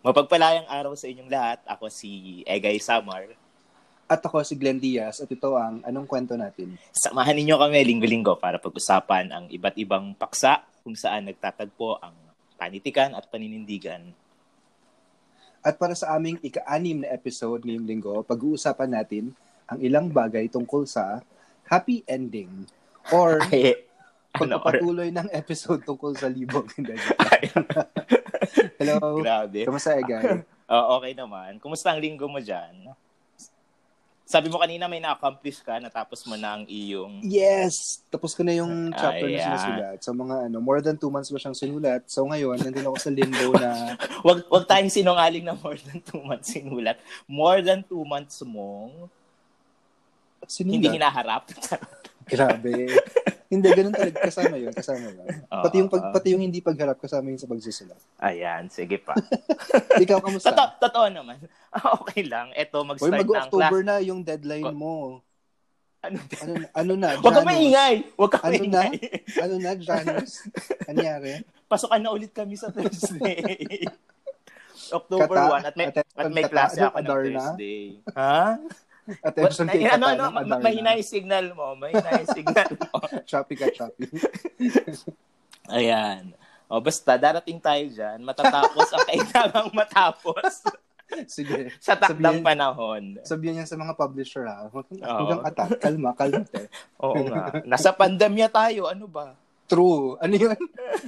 Mapagpalayang araw sa inyong lahat. Ako si Egay Samar. At ako si Glenn Diaz at ito ang Anong Kwento Natin. Samahan ninyo kami linggo-linggo para pag-usapan ang iba't ibang paksa kung saan nagtatagpo ang panitikan at paninindigan. At para sa aming ika-anim na episode ngayong linggo, pag-uusapan natin ang ilang bagay tungkol sa happy ending or Ay, or, pagpapatuloy ng episode tungkol sa libog. Hindi. Hello. grabe. Kamusta, Egay? Oh, okay naman. Kumusta ang linggo mo dyan? Sabi mo kanina may na-accomplish ka, natapos mo na ang iyong... Yes! Tapos ko na yung chapter na Ayan. sinusulat. So, mga ano, more than two months ba siyang sinulat. So, ngayon, nandun ako sa limbo na Wag, wag tayong sinungaling na more than two months sinulat. More than two months mong hindi sinulat. hinaharap. Grabe. Hindi, ganun talaga. Kasama yun. Kasama yun. Oo, Pati yung, pag, pati yung hindi pagharap, kasama yun sa pagsusulat. Ayan, sige pa. Ikaw, kamusta? Totoo, totoo naman. Okay lang. Eto, mag-start na ang class. mag-October na yung deadline mo. Ano, Ano, ano na? Huwag ka maingay! Huwag ka Ano na? maingay! Ano na, Janus? Anyari? Pasukan na ulit kami sa Thursday. October Kata? 1 at may, Attention at may klase Ano, ako ng? Thursday. Ha? Attention kay ano, ano, Adarna. mahina yung signal mo. Mahina yung signal mo. Choppy ka, choppy. Ayan. O basta, darating tayo dyan. Matatapos ang kailangang matapos Sige. sa takdang Sabihin- panahon. Sabihin niya sa mga publisher ha. Huwag kang attack. Kalma, kalma. Oo nga. Nasa pandemya tayo. Ano ba? True. Ano yun?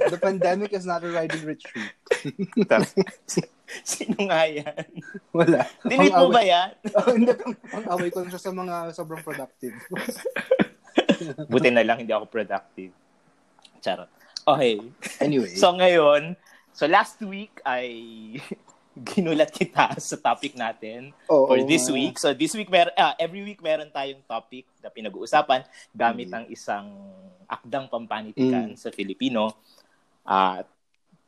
The pandemic is not a riding retreat. Sino nga yan? Wala. Delete mo ba yan? Oh, hindi, pang, pang-away ko lang siya sa mga sobrang productive. Buti na lang hindi ako productive. Charot. Okay. Anyway. So ngayon, so last week ay ginulat kita sa topic natin oo, for this nga. week. So this week, mer ah, every week meron tayong topic na pinag-uusapan gamit Mm. ang isang akdang pampanitikan sa Filipino. At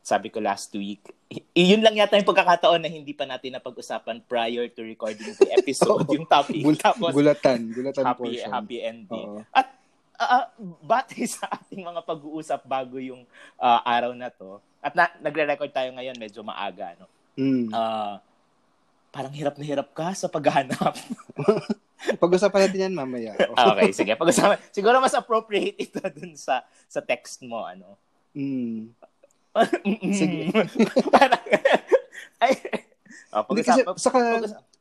sabi ko last week, yun lang yata yung pagkakataon na hindi pa natin napag-usapan prior to recording the episode, yung topic. Gul- Tapos, gulatan. Gulatan happy, portion. happy ending. Oo. At uh, batay sa ating mga pag-uusap bago yung ah, araw na to, at na, nagre-record tayo ngayon medyo maaga, no? Mm. Ah, parang hirap na hirap ka sa paghahanap. Pag-usapan natin yan mamaya. okay, sige. Pag-usapan. Siguro mas appropriate ito dun sa sa text mo, ano. Mm. Sige. parang, ay, oh, Hindi kasi, saka,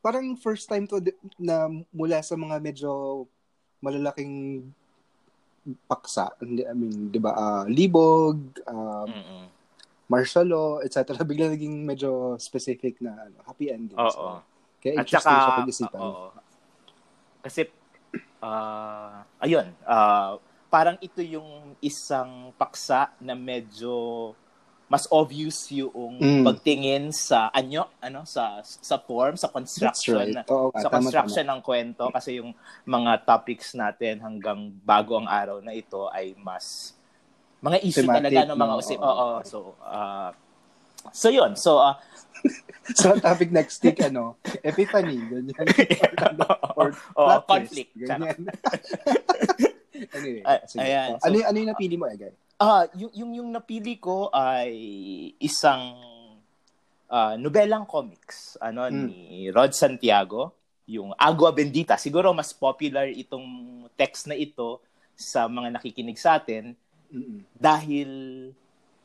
parang first time to na mula sa mga medyo malalaking paksa. I mean, di ba, ah, libog, um, martial law, etc. Bigla naging medyo specific na ano, happy ending. Oo. So, kaya At interesting saka, siya pag-isipan. oo. Kasi, ah, ayun, ah, parang ito yung isang paksa na medyo mas obvious yung Mm. pagtingin sa anyo, ano, sa sa form, sa That's construction, right. Oo, sa tama, construction ng kwento kasi yung mga topics natin hanggang bago ang araw na ito ay mas mga issue Thematic, talaga ng mga no? usip. Oo. Oo, so ah, so yun. So tama. So, topic next week, ano, epiphany, ganyan. Or twist, conflict. ganyan. anyway, Ay- sige. ayan, Oh, ano, so- yung- ano yung napili mo, Egay? Ah, yung, yung yung napili ko ay isang ah, nobelang comics ano Mm. ni Rod Santiago, yung Agua Bendita. Siguro mas popular itong text na ito sa mga nakikinig sa atin Mm-mm. dahil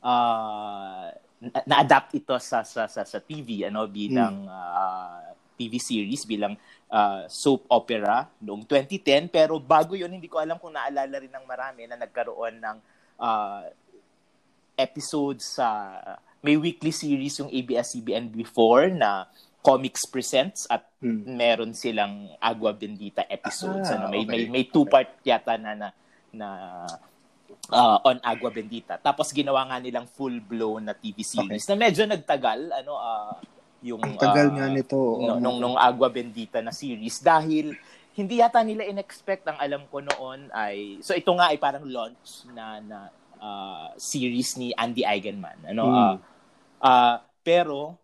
ah, na- na-adapt ito sa sa sa, sa TV ano bilang ah, TV series bilang ah, soap opera noong 2010 pero bago yon hindi ko alam kung naalala rin ng marami na nagkaroon ng ah, episode sa may weekly series yung ABS-CBN before na Comics Presents at Mm. meron silang Agua Bendita episodes Ah, ano may may okay. may two part yata na na, na uh, on Agua Bendita. Tapos ginawa nga nilang full-blown na TV series na medyo nagtagal ano ah, yung Ang tagal ah, nga nito. oo. nung, nung, nung Agua Bendita na series dahil hindi yata nila in-expect ang alam ko noon ay so ito nga ay parang launch na na ah, series ni Andy Eigenman ano Mm. ah, ah, pero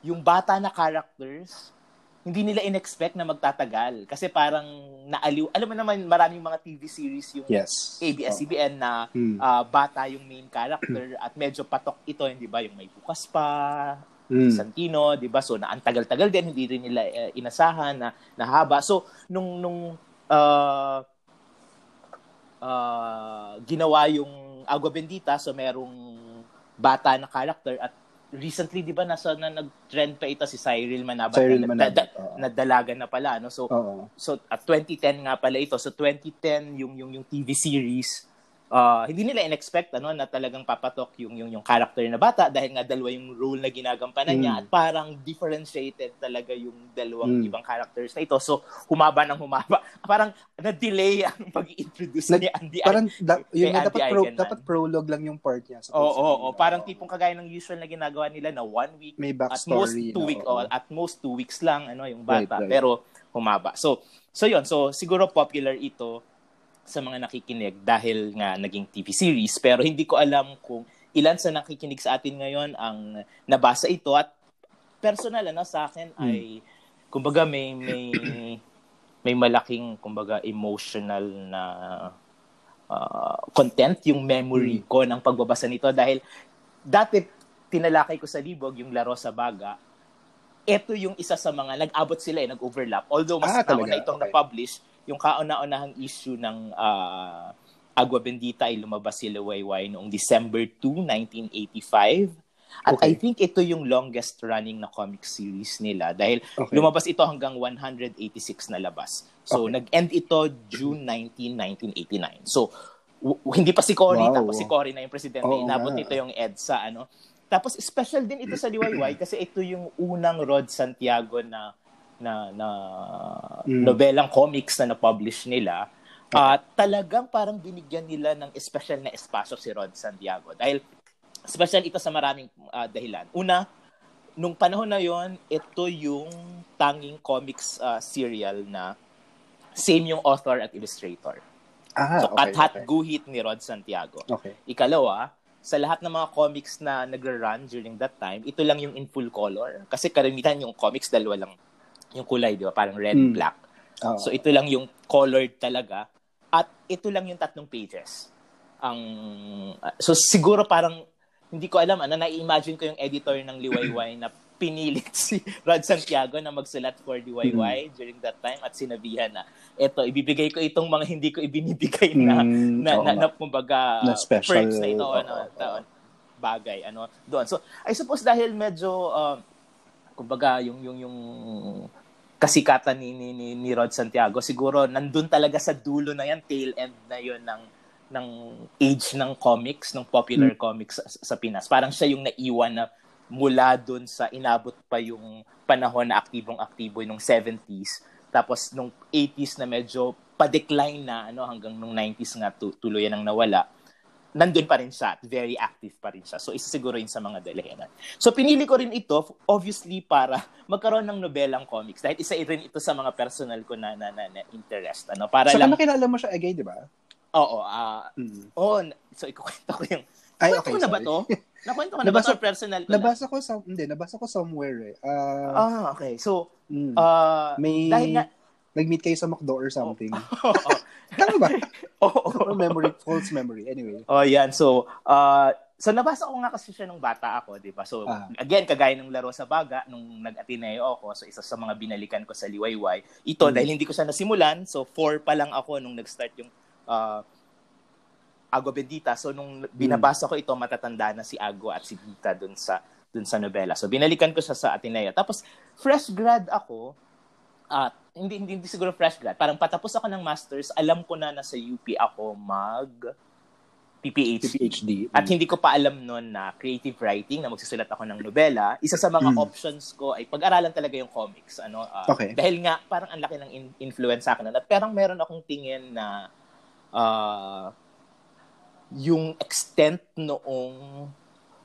yung bata na characters hindi nila in-expect na magtatagal kasi parang naaliw alam mo naman maraming mga TV series yung Yes. ABS-CBN na Mm. ah, bata yung main character at medyo patok ito, hindi ba? Yung may bukas pa, Mm. Santino, 'di ba? So na ang tagal-tagal din hindi rin nila uh, inasahan na nahaba. So nung nung uh, uh, ginawa yung Agua Bendita so merong bata na character at recently 'di ba nasa na nag-trend pa ito si Cyril Manabat Cyril na, Manabat, na, oo. na dalaga na pala no so Oo. so at 2010 nga pala ito so 2010 yung yung yung TV series uh, hindi nila in-expect ano na talagang papatok yung yung yung character na bata dahil nga dalawa yung role na ginagampanan niya Mm. at parang differentiated talaga yung dalawang Mm. ibang characters na ito so humaba ng humaba parang na-delay ang pag-introduce Nag- ni Andy Parang da, yun nga, dapat, pro, dapat prologue lang yung part niya. Oo, oo, supposedly. oo. Parang tipong kagaya ng usual na ginagawa nila na one week May at most two na, week oh, at most two weeks lang ano yung bata Right, right. pero humaba. So so yun, so siguro popular ito sa mga nakikinig dahil nga naging TV series pero hindi ko alam kung ilan sa nakikinig sa atin ngayon ang nabasa ito at personal ano sa akin Hmm. ay kumbaga may may may malaking kumbaga emotional na uh, content yung memory ko ng pagbabasa nito dahil dati tinalakay ko sa libog yung laro sa baga ito yung isa sa mga nag-abot sila eh, nag-overlap. Although mas Ah, nauna itong Okay. na-publish, yung kauna-unahang issue ng ah, Agua Bendita ay lumabas si Liwayway noong December 2, 1985. At Okay. I think ito yung longest running na comic series nila dahil Okay. lumabas ito hanggang 186 na labas. So Okay. nag-end ito June 19, 1989. So w- hindi pa si Cory, Wow. tapos si Cory na yung presidente. Oo Inabot nito yung EDSA, ano. Tapos special din ito sa Liwayway kasi ito yung unang Rod Santiago na na na Mm. nobelang comics na na-publish nila. At talagang parang binigyan nila ng special na espasyo si Rod Santiago. Dahil special ito sa maraming ah, dahilan. Una, nung panahon na yon, ito yung tanging comics ah, serial na same yung author at illustrator. Ah, so, okay, Kat Hat okay. Guhit ni Rod Santiago. Okay. Ikalawa, sa lahat ng mga comics na nagra-run during that time, ito lang yung in full color. Kasi karamihan yung comics, dalawa lang yung kulay, di ba? Parang red, Mm. black. Oo. So ito lang yung colored talaga. At ito lang yung tatlong pages. Ang so siguro parang hindi ko alam ano nai-imagine ko yung editor ng Liwayway na pinilit si Rod Santiago na magsulat for Liwayway during that time at sinabihan na eto ibibigay ko itong mga hindi ko ibinibigay na Mm, na, oo na, na kumbaga Na special, perks na ito ano, taon, bagay ano doon. So I suppose dahil medyo uh, kumbaga yung yung yung kasikatan ni, ni, ni, ni Rod Santiago. Siguro nandun talaga sa dulo na yan tail end na yon ng ng age ng comics ng popular comics sa, sa Pinas. Parang siya yung naiwan na mula dun sa inabot pa yung panahon na aktibong aktibo nung 70s tapos nung 80s na medyo pa-decline na ano hanggang nung 90s nga tu- tuluyan ang nawala nandun pa rin siya at very active pa rin siya. So, isa siguro yun sa mga dalahinan. So, pinili ko rin ito, obviously, para magkaroon ng nobelang comics. Dahil isa rin ito sa mga personal ko na, na, na, na interest. Ano, para Saka lang, nakilala mo siya again, di ba? oo, ah, Mm. oh, so, ikukwento ko yung, Ay, okay, ko na ba to? Nakwento ko na ba Nabasa- to? Personal ko Nabasa ko sa, hindi, nabasa ko somewhere eh. na? Ah, okay. So, mm. ah, may, dahil nga, nag-meet kayo sa McDo or something. oo, Tama ba? Or memory, false memory. Anyway. Oh, yan. So, uh, so nabasa ko nga kasi siya nung bata ako, di ba? So, Ah. again, kagaya ng laro sa baga, nung nag-Ateneo ako, so isa sa mga binalikan ko sa Liwayway. Ito, Mm. dahil hindi ko siya nasimulan, so four pa lang ako nung nag-start yung uh, Agua Bendita. So, nung binabasa ko ito, matatanda na si Agua at si Dita dun sa dun sa nobela. So, binalikan ko siya sa Ateneo. Tapos, fresh grad ako, at hindi, hindi, hindi siguro fresh grad. Parang patapos ako ng masters, alam ko na nasa UP ako mag PPHD. PhD. At hindi ko pa alam noon na creative writing, na magsusulat ako ng nobela. Isa sa mga Mm. options ko ay pag-aralan talaga yung comics. Ano, ah, Okay. Dahil nga, parang ang laki ng in- influence sa akin. At parang meron akong tingin na ah, yung extent noong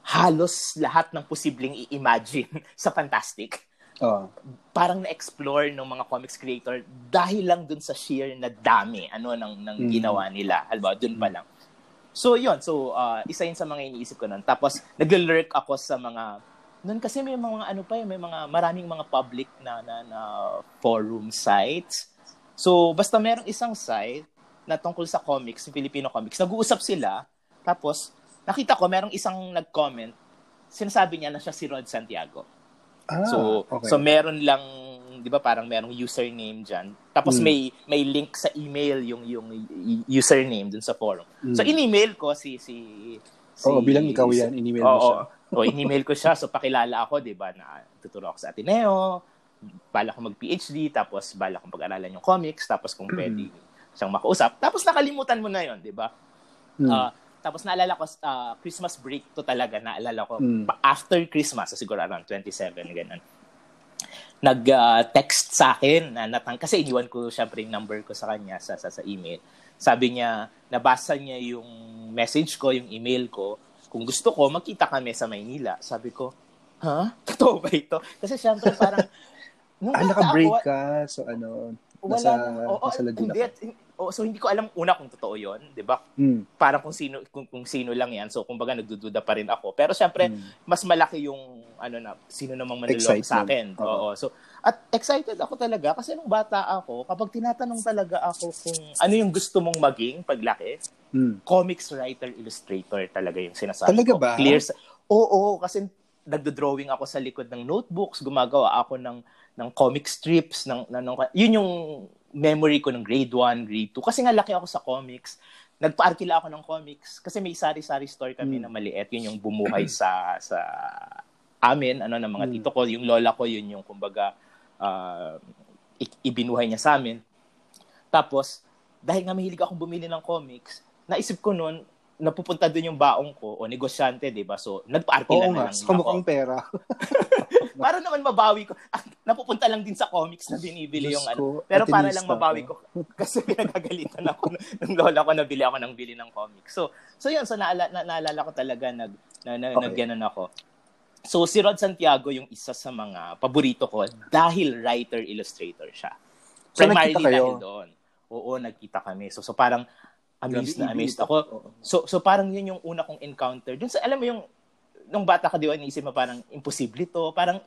halos lahat ng posibleng i-imagine sa fantastic Oh. parang na-explore ng mga comics creator dahil lang dun sa sheer na dami ano ng ng Mm. ginawa nila. Halimbawa, dun pa lang. So, yun. So, uh, isa yun sa mga iniisip ko nun. Tapos, nag-lurk ako sa mga nun kasi may mga ano pa eh, may mga maraming mga public na, na, na forum sites. So, basta merong isang site na tungkol sa comics, Filipino comics, nag-uusap sila. Tapos, nakita ko merong isang nag-comment sinasabi niya na siya si Rod Santiago. Ah, so okay. so meron lang 'di ba parang merong username diyan. Tapos Mm. may may link sa email yung yung username dun sa forum. Mm. So in-email ko si si, si Oo, bilang ikaw yan, in-email mo Oo. siya. Oo, in-email ko siya so pakilala ako 'di ba na tuturo ako sa Ateneo, bala ko mag-PhD tapos bala kong pag-aralan yung comics tapos kung Mm. pwede siyang makausap. Tapos nakalimutan mo na 'yon, 'di ba? Mm. Ah, tapos naalala ko, ah, Christmas break to talaga, naalala ko, Mm. after Christmas, so siguro around 27, ganun. Nag-text sa akin, na natang, kasi iniwan ko syempre yung number ko sa kanya sa, sa, sa email. Sabi niya, nabasa niya yung message ko, yung email ko, kung gusto ko, magkita kami sa Maynila. Sabi ko, ha? Totoo ba ito? Kasi syempre parang, nung ah, naka-break ka. So, ano, wala nasa, na- oo, nasa Laguna hindi, ka. Oh, so hindi ko alam una kung totoo 'yon, 'di ba? Mm. parang kung sino kung, kung sino lang yan. So kumbaga nagdududa pa rin ako. Pero syempre Mm. mas malaki yung ano na sino namang manloloko sa akin. Oo. Oo. So at excited ako talaga kasi nung bata ako, kapag tinatanong talaga ako kung ano yung gusto mong maging paglaki, Mm. comics writer, illustrator talaga yung sinasabi Talaga ko. ba? Clear sa... Oo, kasi nagdo-drawing ako sa likod ng notebooks, gumagawa ako ng ng comic strips, ng, ng, ng yun yung memory ko ng grade 1, grade 2. Kasi nga laki ako sa comics. Nagpa-arkila ako ng comics kasi may sari-sari store kami Mm. na maliit. Yun yung bumuhay sa sa amin, ano, ng mga Mm. tito ko. Yung lola ko, yun yung kumbaga i- ibinuhay niya sa amin. Tapos, dahil nga mahilig akong bumili ng comics, naisip ko noon, napupunta doon yung baong ko o negosyante, 'di ba? So, nagpa-arkila Oo na lang sa ako. kamukhang pera. Para naman mabawi ko. Ah, napupunta lang din sa comics na binibili Diyos yung ano. ko, Pero para lang mabawi ko. Kasi pinagagalitan ako ng lola ko na bili ako ng bili ng comics. So, so yun. So, naala, na, naalala ko talaga nag, na, na, Okay. nagganon ako. So, si Rod Santiago yung isa sa mga paborito ko dahil writer-illustrator siya. So, Primarily kayo? dahil doon. Oo, nagkita kami. So, so parang amazed Grabe, na amazed ako. So so parang yun yung una kong encounter. Dun sa alam mo yung nung bata ka di ba iniisip mo parang imposible to, parang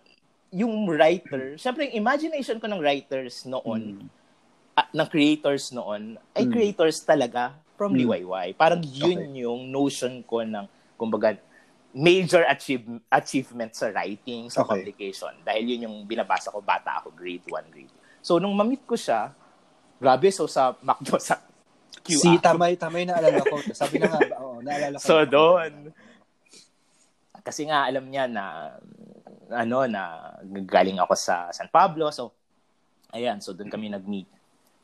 yung writer, syempre yung imagination ko ng writers noon, Mm. ah, ng creators noon, ay Mm. creators talaga from Mm. Liwayway. Parang yun yung notion ko ng kumbaga major achieve, achievement sa writing, sa Okay. publication. Dahil yun yung binabasa ko bata ako, grade 1, grade 2. So nung mamit ko siya, grabe so sa McDo sa QR. Si Tamay, Tamay naalala ko. Sabi na nga, oo, naalala ko. So doon. Kasi nga alam niya na ano na galing ako sa San Pablo. So ayan, so doon kami nag-meet.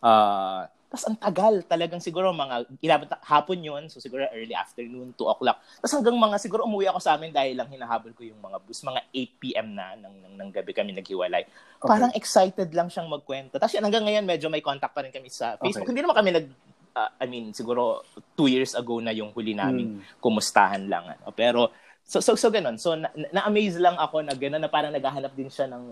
Uh, tapos ang tagal, talagang siguro mga inabot na- hapon yun, so siguro early afternoon, 2 o'clock. Tapos hanggang mga siguro umuwi ako sa amin dahil lang hinahabol ko yung mga bus, mga 8 p.m. na ng, ng, ng gabi kami naghiwalay. Okay. Parang excited lang siyang magkwento. Tapos hanggang ngayon medyo may contact pa rin kami sa Facebook. Okay. Hindi naman kami nag uh, I mean, siguro two years ago na yung huli namin Mm. kumustahan lang. Ano. Pero, so, so, so ganun. So, na- na-amaze lang ako na ganun na parang naghahanap din siya ng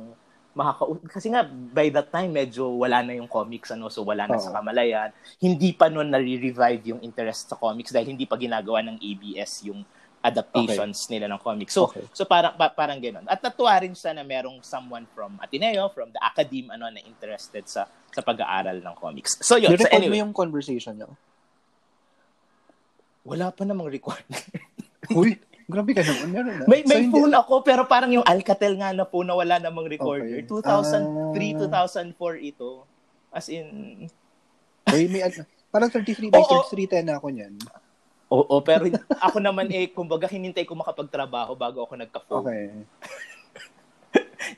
makaka kasi nga by that time medyo wala na yung comics ano so wala na Oo. sa kamalayan hindi pa noon nare-revive yung interest sa comics dahil hindi pa ginagawa ng ABS yung adaptations nila ng comics so Okay. so parang pa, parang ganoon at natuwa rin siya na merong someone from Ateneo from the academe ano na interested sa sa pag-aaral ng comics so yun so Nirecord anyway mo yung conversation niyo? wala pa namang record Uy, grabe ka naman. Meron na. May, So, may hindi- phone ako, pero parang yung Alcatel nga na phone na wala namang recorder. Okay. 2003, Ah. 2004 ito. As in, Uy, may, parang 33 by. 3310 na ako niyan. Oo, pero ako naman eh, kumbaga hinintay ko makapagtrabaho bago ako nagka-phone. Okay.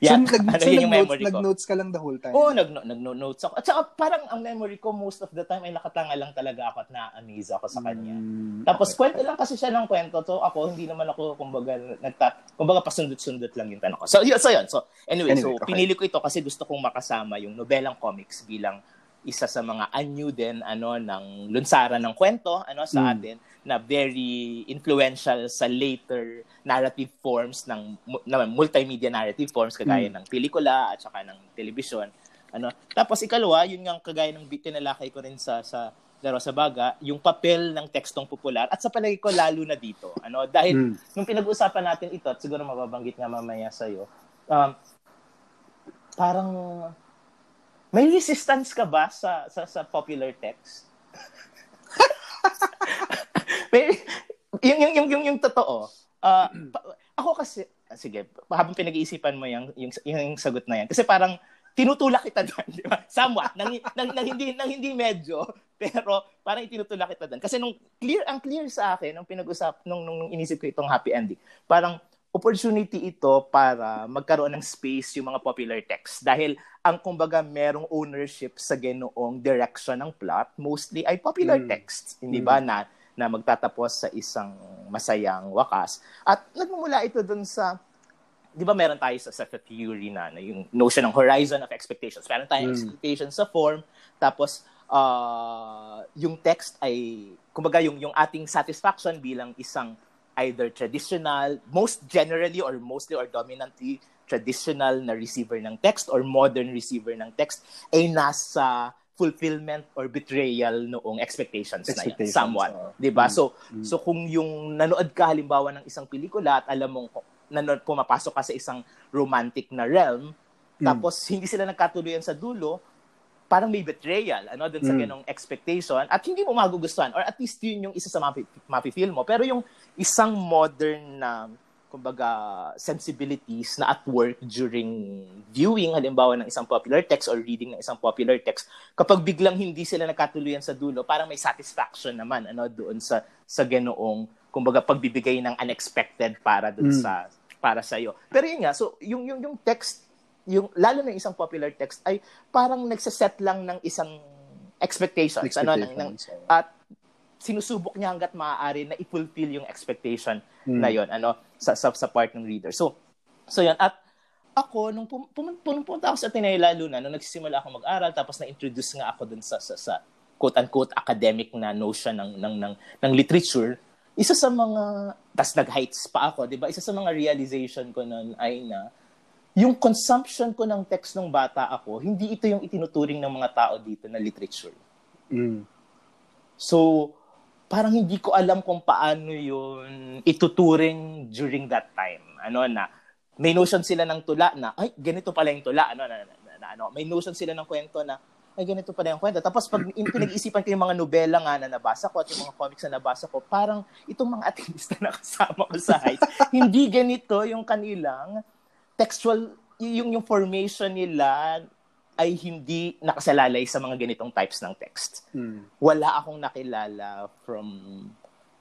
Yan, so, nag, ano so yun yung nag-notes, memory ko. nag-notes ka lang the whole time? Oo, nag, nag-notes ako. At saka parang ang memory ko most of the time ay nakatanga lang talaga ako at na-amaze ako sa kanya. Mm, Tapos okay. kwento lang kasi siya ng kwento. So ako, hindi naman ako, kumbaga, nagta, kumbaga pasundot-sundot lang yung tanong ko. So yun, so yun. So anyway, Anyway, so okay. pinili ko ito kasi gusto kong makasama yung nobelang comics bilang isa sa mga anyo din ano ng lunsara ng kwento ano sa Mm. atin na very influential sa later narrative forms ng mu- na multimedia narrative forms kagaya Mm. ng pelikula at saka ng television ano tapos ikalawa yun nga kagaya ng tinalakay ko rin sa sa Laro sa Baga, yung papel ng tekstong popular at sa palagi ko lalo na dito. Ano, dahil Mm. nung pinag-uusapan natin ito at siguro mababanggit nga mamaya sa iyo. Um, parang may resistance ka ba sa sa, sa popular text? may, yung, yung, yung, yung, yung totoo. pa- ako kasi, ah, sige, habang pinag-iisipan mo yung, yung, yung sagot na yan, kasi parang tinutulak kita doon, di ba? Somewhat, nang, nang, nang, hindi, nang hindi medyo, pero parang itinutulak kita doon. Kasi nung clear, ang clear sa akin, nung pinag-usap, nung, nung, nung inisip ko itong happy ending, parang opportunity ito para magkaroon ng space yung mga popular text. Dahil ang kumbaga merong ownership sa genoong direction ng plot, mostly ay popular mm. texts. Hindi mm. ba na na magtatapos sa isang masayang wakas. At nagmumula ito dun sa, di ba meron tayo sa, sa theory na, na yung notion ng horizon of expectations. Meron tayong mm. expectations sa form, tapos uh, yung text ay, kumbaga yung, yung ating satisfaction bilang isang either traditional, most generally or mostly or dominantly traditional na receiver ng text or modern receiver ng text ay nasa fulfillment or betrayal noong expectations, expectations na yan, somewhat. Uh, 'Di ba? Mm, so mm. so kung yung nanood ka halimbawa ng isang pelikula at alam mong nanood pumapasok ka sa isang romantic na realm, mm. tapos hindi sila nagkatuluyan sa dulo, parang may betrayal ano dun sa mm. ganong expectation at hindi mo magugustuhan or at least yun yung isa sa mapi, mapi-feel mo. Pero yung isang modern na kumbaga sensibilities na at work during viewing halimbawa ng isang popular text or reading ng isang popular text kapag biglang hindi sila nagkatuluyan sa dulo parang may satisfaction naman ano doon sa sa ganoong kumbaga pagbibigay ng unexpected para doon mm. sa para sa iyo pero yun nga so yung yung yung text yung lalo na isang popular text ay parang nagse-set lang ng isang expectations, expectations ano ng, ng at sinusubok niya hangga't maaari na i-fulfill yung expectation mm. na yon ano sa, sa sa part ng reader. So so yan at ako nung pum, pum, pumunta ako sa Ateneo lalo na nung nagsisimula ako mag-aral tapos na-introduce nga ako dun sa sa, sa quote unquote academic na notion ng ng ng, ng literature isa sa mga tas nag-heights pa ako, 'di ba? Isa sa mga realization ko noon ay na yung consumption ko ng text ng bata ako, hindi ito yung itinuturing ng mga tao dito na literature. Mm. So, parang hindi ko alam kung paano yun ituturing during that time. Ano na, may notion sila ng tula na, ay, ganito pala yung tula. Ano, na, na, na, na ano, may notion sila ng kwento na, ay, ganito pala yung kwento. Tapos pag pinag-isipan ko yung mga nobela nga na nabasa ko at yung mga comics na nabasa ko, parang itong mga atinista na kasama ko sa heights, hindi ganito yung kanilang textual, yung, yung formation nila ay hindi nakasalalay sa mga ganitong types ng text. Mm. Wala akong nakilala from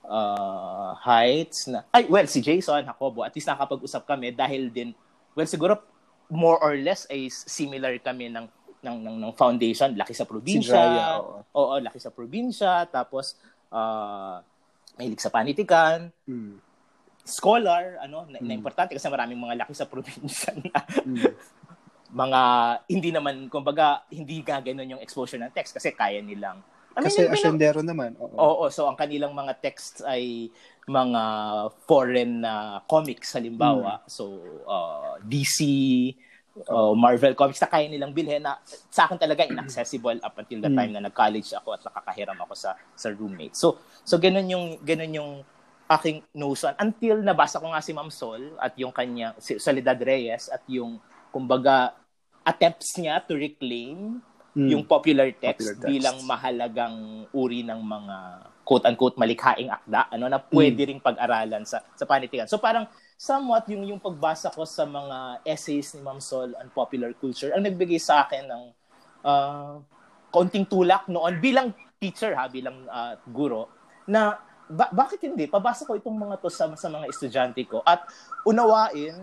uh, Heights na, ay, well, si Jason Jacobo, at least nakapag-usap kami dahil din, well, siguro more or less ay similar kami ng ng ng, ng foundation, laki sa probinsya. Si Jaya, oo. oo, laki sa probinsya, tapos uh, mahilig sa panitikan. Mm. Scholar, ano, na, mm. na importante kasi maraming mga laki sa probinsya na mm mga hindi naman kumbaga hindi ga ganun yung exposure ng text kasi kaya nilang I mean, kasi asyendero naman. Oo. Oo, so ang kanilang mga texts ay mga foreign na uh, comics halimbawa. Hmm. So uh, DC uh, Marvel comics na kaya nilang bilhin na sa akin talaga inaccessible up until the hmm. time na nag-college ako at nakakahiram ako sa sa roommate. So so ganun yung ganun yung aking notion until nabasa ko nga si Ma'am Sol at yung kanya si Soledad Reyes at yung kumbaga attempts niya to reclaim mm. yung popular text, popular bilang mahalagang uri ng mga quote-unquote malikhaing akda ano na pwede mm. ring pag-aralan sa sa panitikan. So parang somewhat yung yung pagbasa ko sa mga essays ni Ma'am Sol on popular culture ang nagbigay sa akin ng uh, kaunting tulak noon bilang teacher ha, bilang uh, guro na ba- bakit hindi pabasa ko itong mga to sa, sa mga estudyante ko at unawain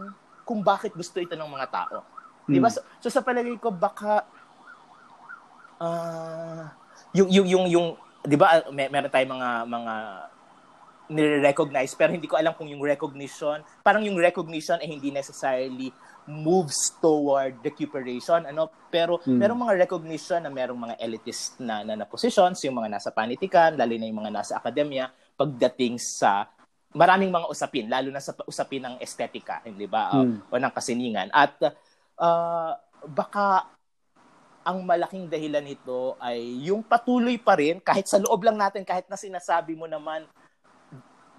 kung bakit gusto ito ng mga tao. Hmm. 'Di ba? So, so sa palagay ko baka uh, yung yung yung yung 'di ba may, meron tayong mga mga nire-recognize pero hindi ko alam kung yung recognition parang yung recognition ay hindi necessarily moves toward recuperation ano pero hmm. merong mga recognition na merong mga elitist na, na na positions yung mga nasa panitikan lalo na yung mga nasa akademya pagdating sa maraming mga usapin lalo na sa usapin ng estetika hindi ba hmm. uh, o ng kasiningan at uh, baka ang malaking dahilan nito ay yung patuloy pa rin kahit sa loob lang natin kahit na sinasabi mo naman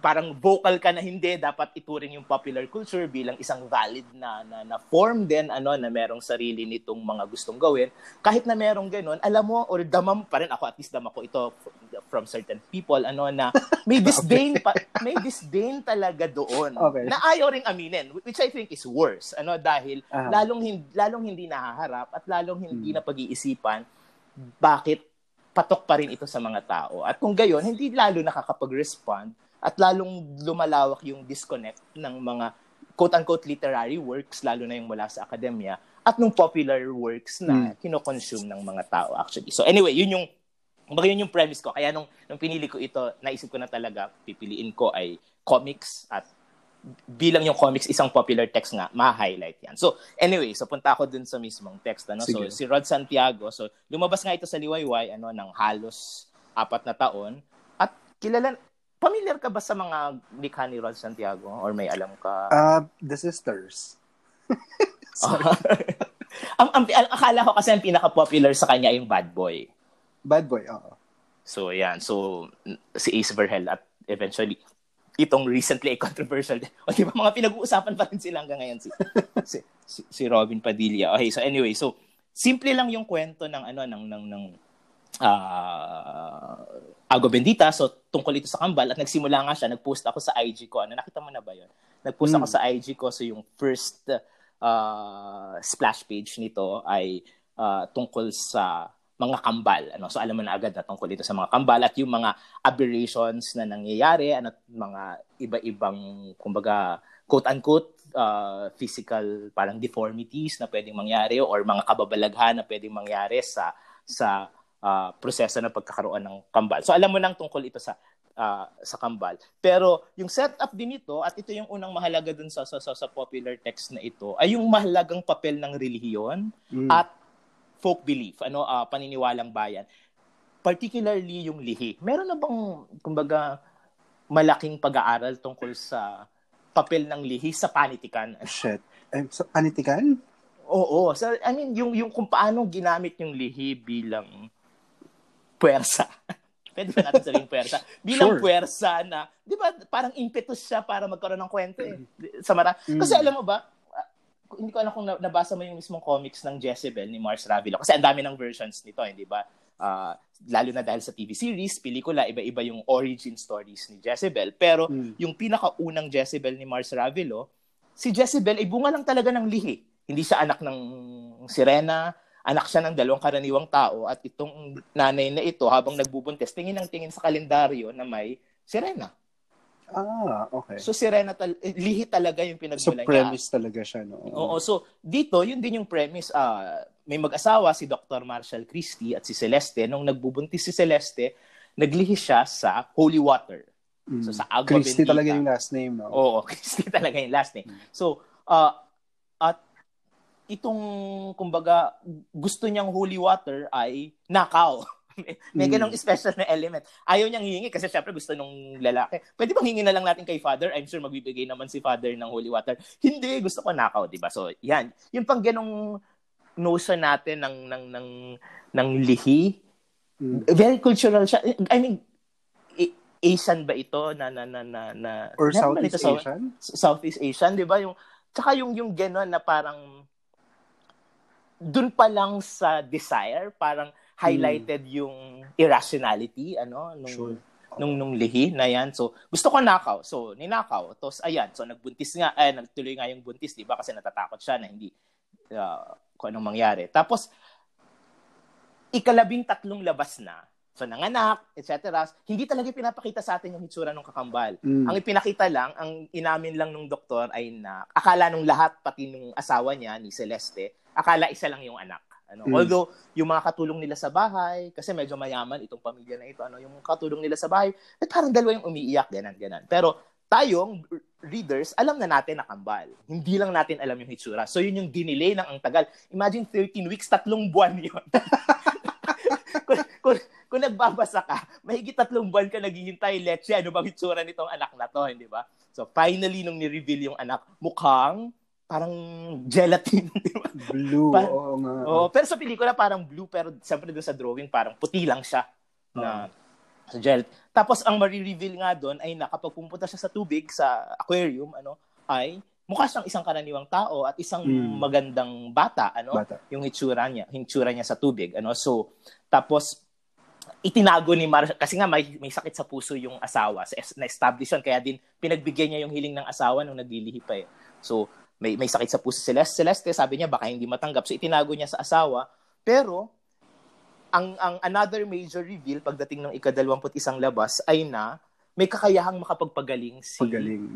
parang vocal ka na hindi dapat ituring yung popular culture bilang isang valid na na, na form din ano na merong sarili nitong mga gustong gawin kahit na merong ganun alam mo or damam pa rin ako at least dama ko ito from certain people ano na may disdain pa, may disdain talaga doon Okay. na ayaw ring aminin which I think is worse ano dahil Aha. lalong hindi, lalong hindi nahaharap at lalong hindi Hmm. na pag-iisipan bakit patok pa rin ito sa mga tao at kung gayon hindi lalo nakakapag-respond at lalong lumalawak yung disconnect ng mga quote-unquote literary works, lalo na yung mula sa akademya, at nung popular works na kinoconsume ng mga tao actually. So anyway, yun yung kumbaga yun yung premise ko. Kaya nung, nung pinili ko ito, naisip ko na talaga, pipiliin ko ay comics at bilang yung comics isang popular text nga, ma-highlight yan. So, anyway, so punta ako dun sa mismong text. Ano? So, Sige. si Rod Santiago, so lumabas nga ito sa Liwayway ano, ng halos apat na taon. At kilala, familiar ka ba sa mga likha ni Rod Santiago? Or may alam ka? Uh, the Sisters. Sorry. ang, ang, akala ko kasi ang pinaka-popular sa kanya yung Bad Boy. Bad Boy, oo. So, yan. So, si Ace Verhel at eventually, itong recently controversial. O di ba, mga pinag-uusapan pa rin sila hanggang ngayon si, si, si, si Robin Padilla. Okay, so anyway, so, simple lang yung kwento ng, ano, ng, ng, ng, ah Ago Bendita. So, tungkol ito sa kambal. At nagsimula nga siya, nag-post ako sa IG ko. Ano, nakita mo na ba yun? Nag-post ako Hmm. sa IG ko. So, yung first ah, splash page nito ay ah, tungkol sa mga kambal. Ano? So alam mo na agad na tungkol ito sa mga kambal at yung mga aberrations na nangyayari ano, at mga iba-ibang, kumbaga, quote-unquote, uh, physical parang deformities na pwedeng mangyari or mga kababalaghan na pwedeng mangyari sa sa uh, proseso ng pagkakaroon ng kambal. So alam mo nang tungkol ito sa uh, sa kambal. Pero yung setup din ito at ito yung unang mahalaga dun sa sa, sa, popular text na ito ay yung mahalagang papel ng relihiyon Mm. at folk belief, ano, ah, paniniwalang bayan. Particularly yung lihi. Meron na bang, kumbaga, malaking pag-aaral tungkol sa papel ng lihi sa panitikan? Shit. Eh, sa panitikan? Oo. So, I mean, yung, yung kung paano ginamit yung lihi bilang puwersa. Pwede ba natin sabihin puwersa? Bilang Sure. puwersa na, di ba, parang impetus siya para magkaroon ng kwento eh. Sa mara. Kasi Mm. alam mo ba, ah, hindi ko alam kung na- nabasa mo yung mismong comics ng Jezebel ni Mars Ravilo. Kasi ang dami ng versions nito, hindi ba? Ah, lalo na dahil sa TV series, pelikula, iba-iba yung origin stories ni Jezebel. Pero Mm. yung pinakaunang Jezebel ni Mars Ravilo, si Jezebel ay bunga lang talaga ng lihi. Hindi siya anak ng sirena, anak siya ng dalawang karaniwang tao at itong nanay na ito habang nagbubuntis, tingin ng tingin sa kalendaryo na may sirena. Ah, okay. So sirena, tal- eh, lihi talaga yung So, pinagmula niya. premise talaga siya, no? Oo, so dito, yun din yung premise. ah may mag-asawa, si Dr. Marshall Christie at si Celeste. Nung nagbubuntis si Celeste, naglihi siya sa holy water. Mm. So sa agua Christy bendita. talaga yung last name, no? Oo, Christie talaga yung last name. So, uh, at itong, kumbaga, gusto niyang holy water ay nakaw. may, may Mm. ganong special na element. Ayaw niyang hingi kasi syempre gusto nung lalaki. Pwede bang hingi na lang natin kay father? I'm sure magbibigay naman si father ng holy water. Hindi, gusto ko nakaw, di ba? So, yan. Yung pang ganong notion natin ng, ng, ng, ng lihi, Mm. very cultural siya. I mean, Asian ba ito na na na na, na Or Southeast Asian? Southeast Asian, 'di ba? Yung tsaka yung yung gano'n na parang dun pa lang sa desire, parang highlighted yung irrationality ano nung Sure. nung nung lihi na yan. So, gusto ko nakaw. So, ninakaw. Tapos, ayan. So, nagbuntis nga. Eh, nagtuloy nga yung buntis, di ba? Kasi natatakot siya na hindi uh, kung anong mangyari. Tapos, ikalabing tatlong labas na. So, nanganak, etc. Hindi talaga pinapakita sa atin yung hitsura ng kakambal. Mm. Ang ipinakita lang, ang inamin lang nung doktor ay na akala nung lahat, pati nung asawa niya, ni Celeste, akala isa lang yung anak. Ano? Mm. Although, yung mga katulong nila sa bahay, kasi medyo mayaman itong pamilya na ito, ano, yung katulong nila sa bahay, eh, parang dalawa yung umiiyak, ganan, ganan. Pero tayong readers, alam na natin na kambal. Hindi lang natin alam yung hitsura. So, yun yung dinelay ng ang tagal. Imagine 13 weeks, tatlong buwan yun. kung, kung, kung nagbabasa ka, mahigit tatlong buwan ka naghihintay, let's say, ano bang hitsura nitong anak na to, hindi ba? So, finally, nung ni-reveal yung anak, mukhang parang gelatin, di ba? Blue, Pa- oo nga. Oo, pero sa pelikula parang blue, pero siyempre doon sa drawing parang puti lang siya. Na, Sa gel. Tapos ang ma-reveal nga doon ay na kapag pumunta siya sa tubig, sa aquarium, ano, ay mukha siyang isang karaniwang tao at isang mm. magandang bata, ano, bata. yung hitsura niya, hitsura niya sa tubig, ano. So, tapos itinago ni Mar kasi nga may, may sakit sa puso yung asawa na establish kaya din pinagbigyan niya yung hiling ng asawa nung naglilihi pa eh. So may may sakit sa puso si Celeste. Celeste sabi niya baka hindi matanggap so itinago niya sa asawa pero ang ang another major reveal pagdating ng ikadalawamput isang labas ay na may kakayahang makapagpagaling si Pagaling.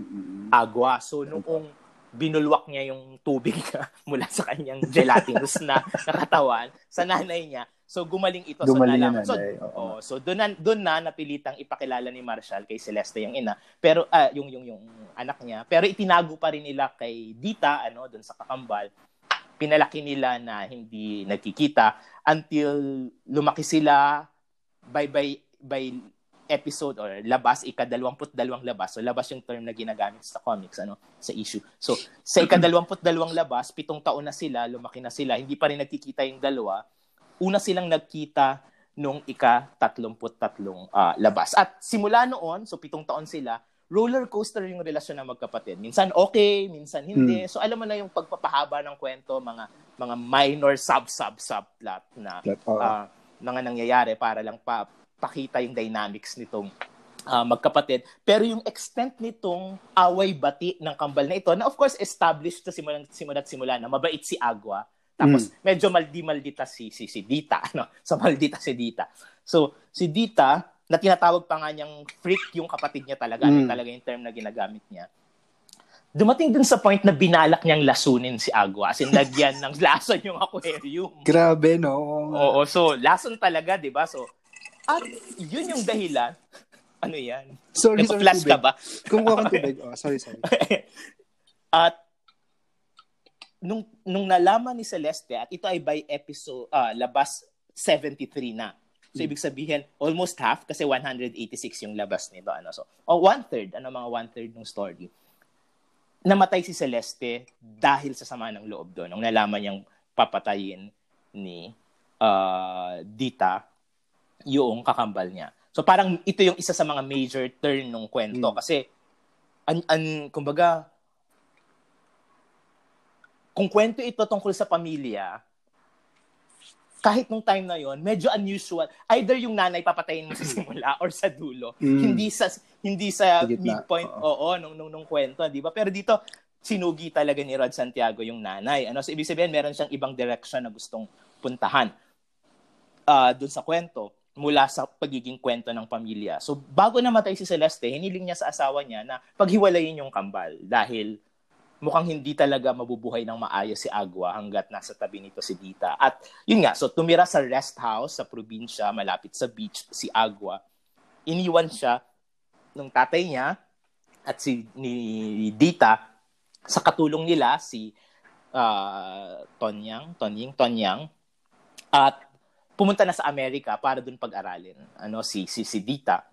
Agua. So noong binulwak niya yung tubig mula sa kanyang gelatinous na nakatawan sa nanay niya. So gumaling ito gumaling so nalaman. So, oh, so doon na doon na napilitang ipakilala ni Marshall kay Celeste yung ina, pero uh, yung yung yung anak niya. Pero itinago pa rin nila kay Dita ano doon sa Kakambal. Pinalaki nila na hindi nagkikita until lumaki sila by by by episode or labas, ikadalawamput dalawang labas. So, labas yung term na ginagamit sa comics, ano, sa issue. So, sa ikadalawamput dalawang labas, pitong taon na sila, lumaki na sila, hindi pa rin nagkikita yung dalawa. Una silang nagkita nung ika-tatlumput tatlong uh, labas. At simula noon, so pitong taon sila, roller coaster yung relasyon ng magkapatid. Minsan okay, minsan hindi. Hmm. So alam mo na yung pagpapahaba ng kwento, mga mga minor sub sub sub plot na uh, mga nangyayari para lang pa pakita yung dynamics nitong uh, magkapatid. Pero yung extent nitong away-bati ng kambal na ito, na of course established to simula, simula at simula na mabait si Agua. Tapos mm. medyo maldi-maldita si, si, si Dita. No? So maldita si Dita. So si Dita, na tinatawag pa nga niyang freak yung kapatid niya talaga. Mm. Ano talaga yung term na ginagamit niya dumating dun sa point na binalak niyang lasunin si Agua. As in, lagyan ng lason yung aquarium. Grabe, no? Oo, so, lason talaga, di ba? So, at yun yung dahilan. Ano yan? Sorry, sorry, flash ka ba? Kumuha kang tubig. Oh, sorry, sorry. at nung nung nalaman ni Celeste at ito ay by episode uh, labas 73 na. So hmm. ibig sabihin almost half kasi 186 yung labas nito ano so o oh, one third ano mga one third ng story. Namatay si Celeste dahil sa sama ng loob doon nung nalaman niyang papatayin ni uh, Dita yung kakambal niya. So parang ito yung isa sa mga major turn ng kwento mm. kasi an, an kumbaga kung kwento ito tungkol sa pamilya, kahit nung time na yon medyo unusual. Either yung nanay papatayin mo sa simula or sa dulo. Mm. Hindi sa hindi sa midpoint oo, oo nung, nung nung kwento, 'di ba? Pero dito sinugi talaga ni Rod Santiago yung nanay. Ano, so ibig sabihin meron siyang ibang direction na gustong puntahan. Uh, doon sa kwento mula sa pagiging kwento ng pamilya. So bago namatay si Celeste, hiniling niya sa asawa niya na paghiwalayin yung kambal dahil mukhang hindi talaga mabubuhay ng maayos si Agua hanggat nasa tabi nito si Dita. At yun nga, so tumira sa rest house sa probinsya malapit sa beach si Agua. Iniwan siya ng tatay niya at si ni Dita sa katulong nila si uh, Tonyang, Tonying, Tonyang at pumunta na sa Amerika para doon pag-aralin. Ano si si si Dita.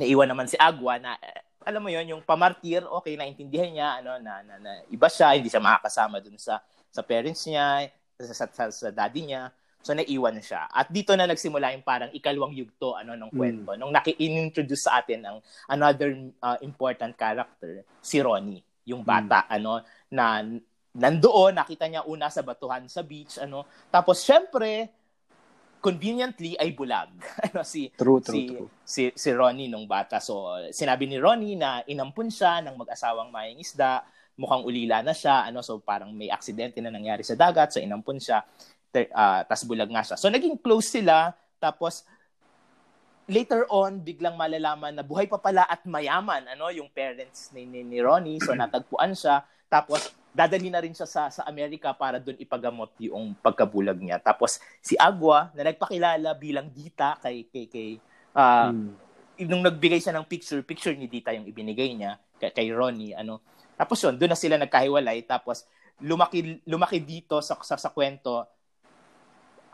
Naiwan naman si Agua na alam mo yon yung pamartir, okay, naintindihan niya ano na, na, na iba siya, hindi siya makakasama doon sa sa parents niya, sa, sa, sa daddy niya. So naiwan siya. At dito na nagsimula yung parang ikalawang yugto ano ng kwento. Mm. Nung naki-introduce sa atin ang another uh, important character, si Ronnie, yung bata mm. ano na nandoon, nakita niya una sa batuhan sa beach ano. Tapos syempre, conveniently ay bulag. ano si true, true, si, true. si si Ronnie nung bata. So sinabi ni Ronnie na inampun siya ng mag-asawang mayang isda, mukhang ulila na siya, ano so parang may aksidente na nangyari sa dagat, so inampun siya. Ter, uh, tas bulag nga siya. So naging close sila tapos later on biglang malalaman na buhay pa pala at mayaman ano yung parents ni, ni, ni Ronnie so natagpuan siya tapos dadali na rin siya sa sa Amerika para doon ipagamot yung pagkabulag niya. Tapos si Agua na nagpakilala bilang Dita kay kay kay uh, hmm. nung nagbigay siya ng picture, picture ni Dita yung ibinigay niya kay, kay Ronnie ano. Tapos yun, doon na sila nagkahiwalay tapos lumaki lumaki dito sa sa, sa kwento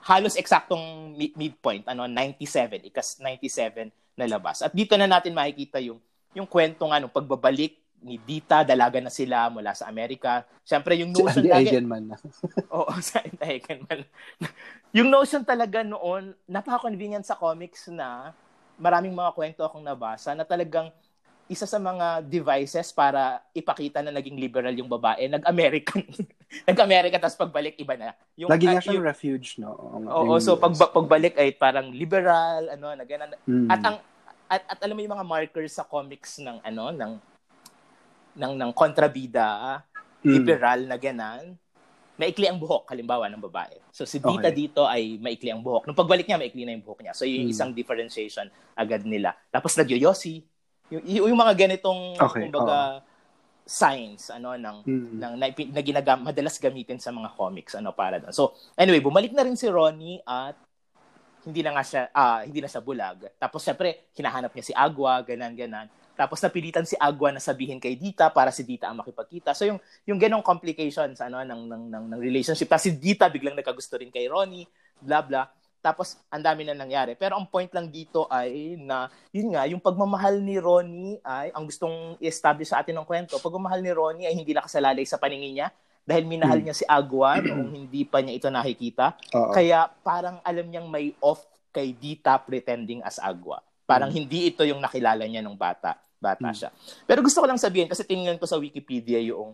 halos eksaktong midpoint ano 97 ikas 97 na labas. At dito na natin makikita yung yung kwento nga nung pagbabalik ni Dita, dalaga na sila mula sa Amerika. Siyempre, yung notion si Andy Eigenman na. Oo, sa Andy Eigenman. yung notion talaga noon, napaka-convenient sa comics na maraming mga kwento akong nabasa na talagang isa sa mga devices para ipakita na naging liberal yung babae, nag-American. nag-American, tapos pagbalik, iba na. Yung, Lagi nga uh, siyang refuge, no? Oo, so pag, pagbalik ay parang liberal, ano, na ganun. Mm. At ang, at, at alam mo yung mga markers sa comics ng, ano, ng, ng, ng kontrabida, mm. liberal na ganan, maikli ang buhok, halimbawa, ng babae. So, si Dita okay. dito ay maikli ang buhok. Nung pagbalik niya, maikli na yung buhok niya. So, yung hmm. isang differentiation agad nila. Tapos, nagyoyosi. Yung, yung mga ganitong, okay. kumbaga, oh. signs, ano, ng, hmm. ng, na, na ginagam, madalas gamitin sa mga comics, ano, para doon. So, anyway, bumalik na rin si Ronnie at hindi na nga siya, ah, hindi na siya bulag. Tapos, syempre, hinahanap niya si Agua, ganan, ganan. Tapos napilitan si Agua na sabihin kay Dita para si Dita ang makipagkita. So yung yung ganong complications ano ng ng ng, ng relationship. Tapos si Dita biglang nagkagusto rin kay Ronnie, bla bla. Tapos ang dami na nangyari. Pero ang point lang dito ay na yun nga, yung pagmamahal ni Ronnie ay ang gustong i-establish sa atin ng kwento. Pagmamahal ni Ronnie ay hindi nakasalalay sa paningin niya dahil minahal hmm. niya si Agua noong hindi pa niya ito nakikita. Uh-oh. Kaya parang alam niyang may off kay Dita pretending as Agua. Parang hmm. hindi ito yung nakilala niya nung bata bata hmm. siya. Pero gusto ko lang sabihin kasi tingnan ko sa Wikipedia yung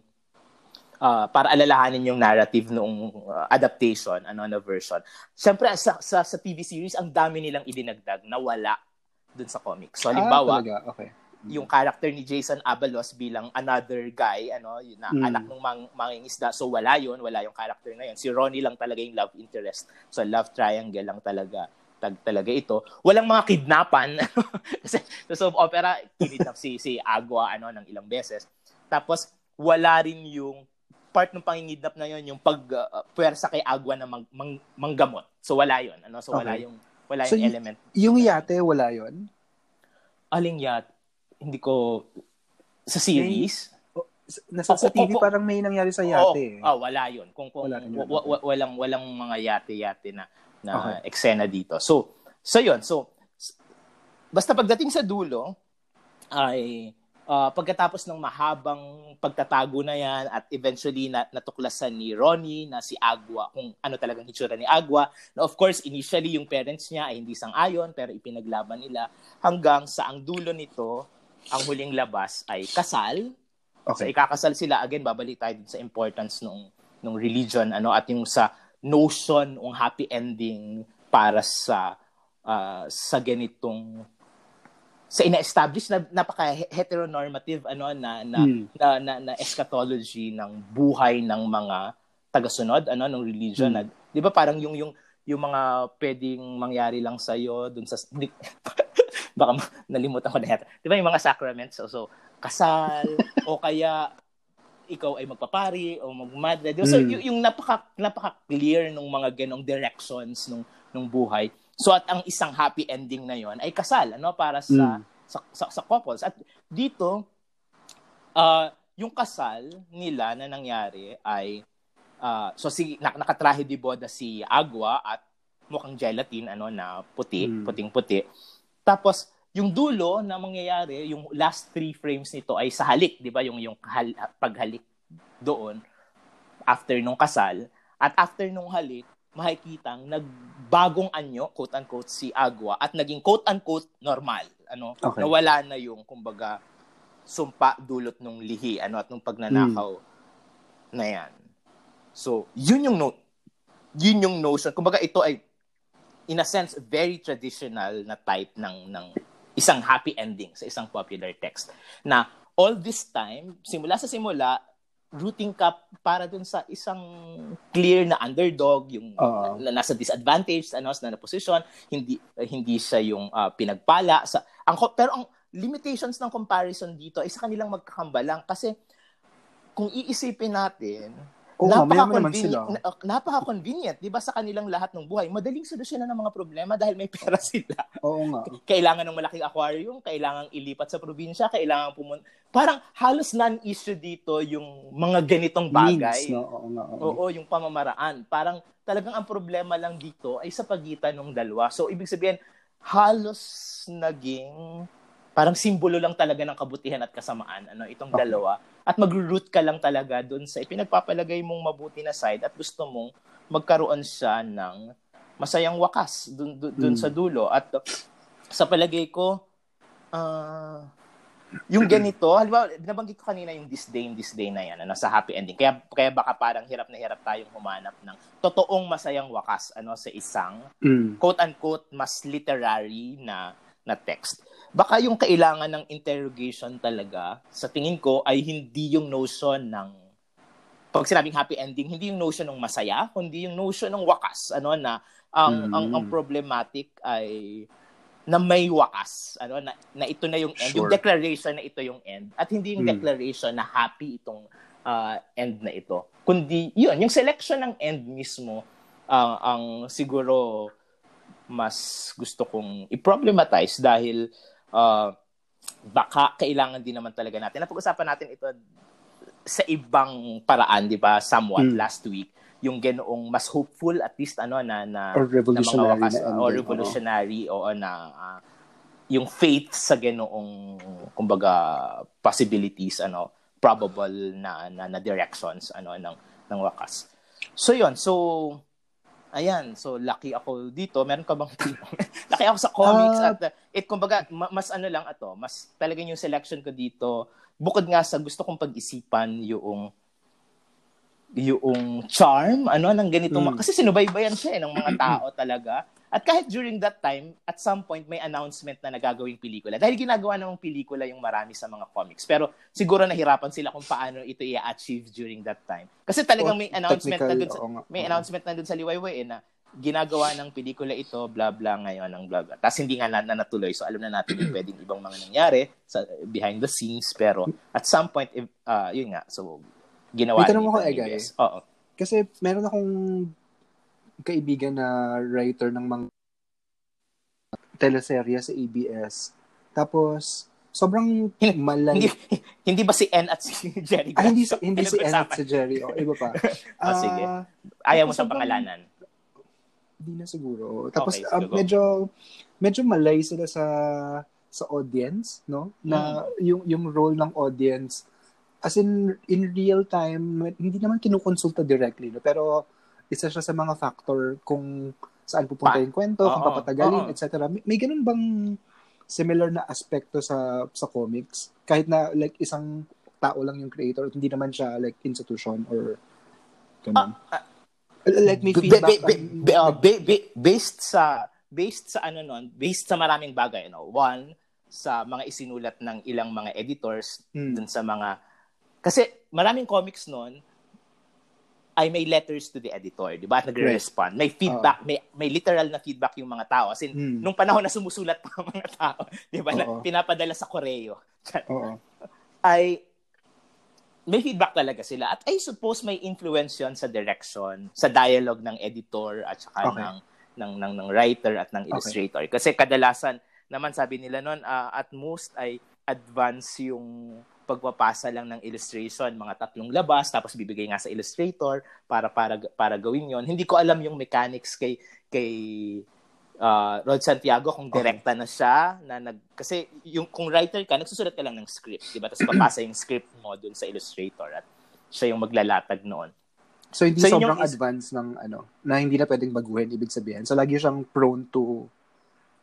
uh, para alalahanin yung narrative noong uh, adaptation, ano na version. Siyempre sa, sa sa TV series ang dami nilang idinagdag na wala dun sa comics. So halimbawa, ah, okay. yung character ni Jason Abalos bilang another guy, ano, yun na mm. anak ng mang, mangingisda. So wala yun, wala yung character na yun. Si Ronnie lang talaga yung love interest. So love triangle lang talaga tag talaga ito. Walang mga kidnapan. Kasi sa soap opera, kinidnap si, si Agua ano, ng ilang beses. Tapos, wala rin yung part ng pangingidnap na yon yung pag uh, puwersa kay Agua na mang, mang, manggamot. So wala yon ano so wala yung wala so, yung element. Yung yate wala yon. Aling yat? Hindi ko sa series. May, oh, nasa sa TV parang may nangyari sa yate. Oh, oh wala yon. Kung kung wala w- w- walang walang mga yate-yate na na okay. eksena dito. So, so yun. So, basta pagdating sa dulo, ay uh, pagkatapos ng mahabang pagtatago na yan at eventually na, natuklasan ni Ronnie na si Agua kung ano talagang hitsura ni Agua. Na of course, initially yung parents niya ay hindi sang-ayon pero ipinaglaban nila hanggang sa ang dulo nito, ang huling labas ay kasal. Okay. So ikakasal sila again babalik tayo sa importance ng ng religion ano at yung sa notion ng happy ending para sa uh, sa ganitong sa ina-establish na napaka heteronormative ano na na, hmm. na na na eschatology ng buhay ng mga tagasunod ano ng religion hmm. na 'di ba parang yung yung yung mga pwedeng mangyari lang sa iyo dun sa baka nalimutan ko na yata 'di ba yung mga sacraments so, so kasal o kaya ikaw ay magpapari o magmadre. So mm. y- yung napaka napaka-clear ng mga ganong directions nung nung buhay. So at ang isang happy ending na 'yon ay kasal ano para sa, mm. sa, sa sa couples. At dito uh, yung kasal nila na nangyari ay uh, so si nak- nakatrahe di boda si Agua at mukhang gelatin ano na puti, mm. puting-puti. Tapos yung dulo na mangyayari, yung last three frames nito ay sa halik, 'di ba? Yung yung hal, paghalik doon after nung kasal at after nung halik, makikitang nagbagong anyo, quote unquote si Agua at naging quote unquote normal, ano? Okay. Nawala na yung kumbaga sumpa dulot nung lihi, ano at nung pagnanakaw hmm. na 'yan. So, yun yung no yun yung notion. Kumbaga ito ay in a sense very traditional na type ng ng isang happy ending sa isang popular text. Na all this time, simula sa simula, rooting ka para dun sa isang clear na underdog, yung uh, na, nasa disadvantage ano, na, na position, hindi hindi siya yung uh, pinagpala sa ang pero ang limitations ng comparison dito ay sa kanilang magkakambalang kasi kung iisipin natin, Oh, napaka-convenient, na, napaka-convenient, 'di ba sa kanilang lahat ng buhay. Madaling solusyonan ng mga problema dahil may pera sila. Oo nga. Kailangan ng malaking aquarium, kailangan ilipat sa probinsya, kailangan pumunta. Parang halos non-issue dito yung mga ganitong bagay. Means, no? Oo nga. Oo. oo, yung pamamaraan. Parang talagang ang problema lang dito ay sa pagitan ng dalawa. So ibig sabihin halos naging parang simbolo lang talaga ng kabutihan at kasamaan ano itong okay. dalawa at magro-root ka lang talaga doon sa ipinagpapalagay mong mabuti na side at gusto mong magkaroon siya ng masayang wakas doon doon mm. sa dulo at sa palagay ko, uh, yung ganito, halimbawa, nabanggit ko kanina yung this day na yan, ano, sa happy ending. Kaya, kaya baka parang hirap na hirap tayong humanap ng totoong masayang wakas ano, sa isang mm. quote-unquote mas literary na, na text. Baka yung kailangan ng interrogation talaga, sa tingin ko, ay hindi yung notion ng pag sinabing happy ending, hindi yung notion ng masaya, kundi yung notion ng wakas, ano na ang mm. ang, ang problematic ay na may wakas, ano na, na ito na yung end, sure. yung declaration na ito yung end at hindi yung mm. declaration na happy itong uh, end na ito. Kundi yun, yung selection ng end mismo uh, ang siguro mas gusto kong i-problematize dahil uh, baka kailangan din naman talaga natin. Napag-usapan natin ito sa ibang paraan, 'di ba? Somewhat mm. last week yung ganoong mas hopeful at least ano na na or revolutionary na wakas, na or revolutionary o na uh, yung faith sa ganoong kumbaga possibilities ano probable na na, na directions ano ng ng wakas. So yon so ayan, so lucky ako dito. Meron ka bang lucky ako sa comics uh, at uh, it kumbaga mas ano lang ato, mas talagang yung selection ko dito bukod nga sa gusto kong pag-isipan yung yung charm, ano, ng ganitong, mm. kasi sinubaybayan siya eh, ng mga tao talaga. At kahit during that time, at some point, may announcement na nagagawing pelikula. Dahil ginagawa namang pelikula yung marami sa mga comics. Pero siguro nahirapan sila kung paano ito i-achieve during that time. Kasi talagang may announcement na dun sa, may announcement na dun sa Liwayway eh, na ginagawa ng pelikula ito, bla bla ngayon, ng bla bla. Tapos hindi nga na, na natuloy. So alam na natin yung pwedeng ibang mga nangyari sa behind the scenes. Pero at some point, uh, yun nga, so ginawa May tanong ako, Egay. Oo. Kasi meron akong kaibigan na writer ng mga teleserye sa ABS. Tapos, sobrang malay. hindi, hindi ba si N at si Jerry? Ah, hindi, hindi si N at si Jerry. O, iba pa. oh, sige. Ayaw mo sa pangalanan. Hindi na siguro. Tapos, okay, uh, medyo, medyo malay sila sa sa audience, no? Na mm. yung yung role ng audience as in in real time hindi naman kinukonsulta directly no pero isa siya sa mga factor kung saan pupunta yung kwento, kung papatagalin, etc. May, may ganun bang similar na aspekto sa sa comics kahit na like isang tao lang yung creator hindi naman siya like institution or ganun. Uh, uh, like may feedback be, be, be, uh, be, be, based sa based sa ano nun, based sa maraming bagay no. One sa mga isinulat ng ilang mga editors hmm. dun sa mga kasi maraming comics noon ay may letters to the editor, 'di ba? Nagre-respond. May feedback, uh, may may literal na feedback yung mga tao. As in, hmm. nung panahon na sumusulat pa ang mga tao, 'di ba? Na, pinapadala sa koreo. Oo. ay may feedback talaga sila. At I suppose may influence 'yon sa direction, sa dialogue ng editor at saka okay. ng, ng ng ng writer at ng illustrator. Okay. Kasi kadalasan naman sabi nila noon uh, at most ay advance yung pagpapasa lang ng illustration, mga tatlong labas, tapos bibigay nga sa illustrator para para para gawin 'yon. Hindi ko alam yung mechanics kay kay uh, Rod Santiago kung direkta na siya na nag kasi yung kung writer ka nagsusulat ka lang ng script, 'di ba? Tapos papasa yung script mo dun sa illustrator at siya yung maglalatag noon. So hindi so, sobrang is- advance ng ano na hindi na pwedeng baguhin ibig sabihin. So lagi siyang prone to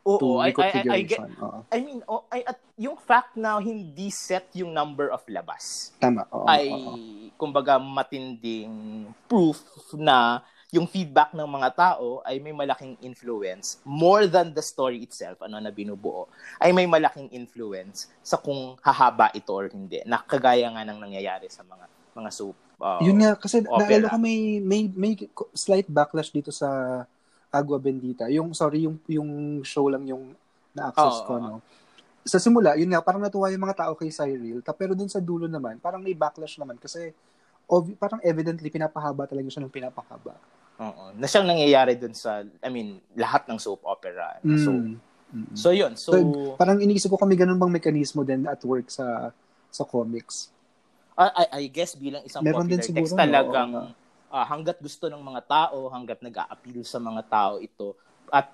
Oo, I, I, I, get, uh-huh. I mean, oh, I, at yung fact na hindi set yung number of labas. Tama. Oo, ay, oo. kumbaga, matinding proof na yung feedback ng mga tao ay may malaking influence more than the story itself, ano na binubuo, ay may malaking influence sa kung hahaba ito or hindi. Nakagaya nga ng nangyayari sa mga mga soap uh, Yun nga, kasi naalala ko may, may, may slight backlash dito sa Agua Bendita. Yung, sorry, yung, yung show lang yung na-access oh, ko, no? Sa simula, yun nga, parang natuwa yung mga tao kay Cyril. Pero dun sa dulo naman, parang may backlash naman kasi ob- parang evidently pinapahaba talaga siya ng pinapahaba. Oo. Na siyang nangyayari dun sa, I mean, lahat ng soap opera. Mm. So, mm-hmm. so yun. So, so, parang iniisip ko kami ganun bang mekanismo din at work sa sa comics. I, I guess bilang isang Meron popular din siguro, text talagang no? Uh, hanggat gusto ng mga tao, hanggat nag-a-appeal sa mga tao ito. At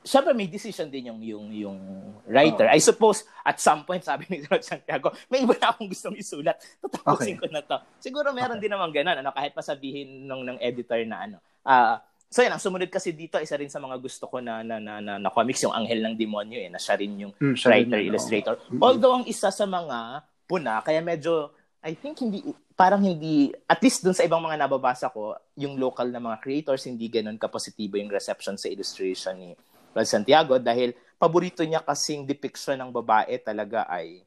syempre may decision din yung yung yung writer. Oh. I suppose at some point sabi ni Rod Santiago, may iba na akong gustong isulat. Tatapusin okay. ko na to. Siguro meron okay. din naman ganun ano kahit pa sabihin nung ng editor na ano, uh, So yan, ang sumunod kasi dito, isa rin sa mga gusto ko na na, na, na, na comics, yung Anghel ng Demonyo eh, na siya rin yung mm, writer, rin, illustrator. No. Although ang isa sa mga puna, kaya medyo, I think hindi, parang hindi, at least dun sa ibang mga nababasa ko, yung local na mga creators, hindi ganun kapositibo yung reception sa illustration ni Rod Santiago dahil paborito niya kasing depiction ng babae talaga ay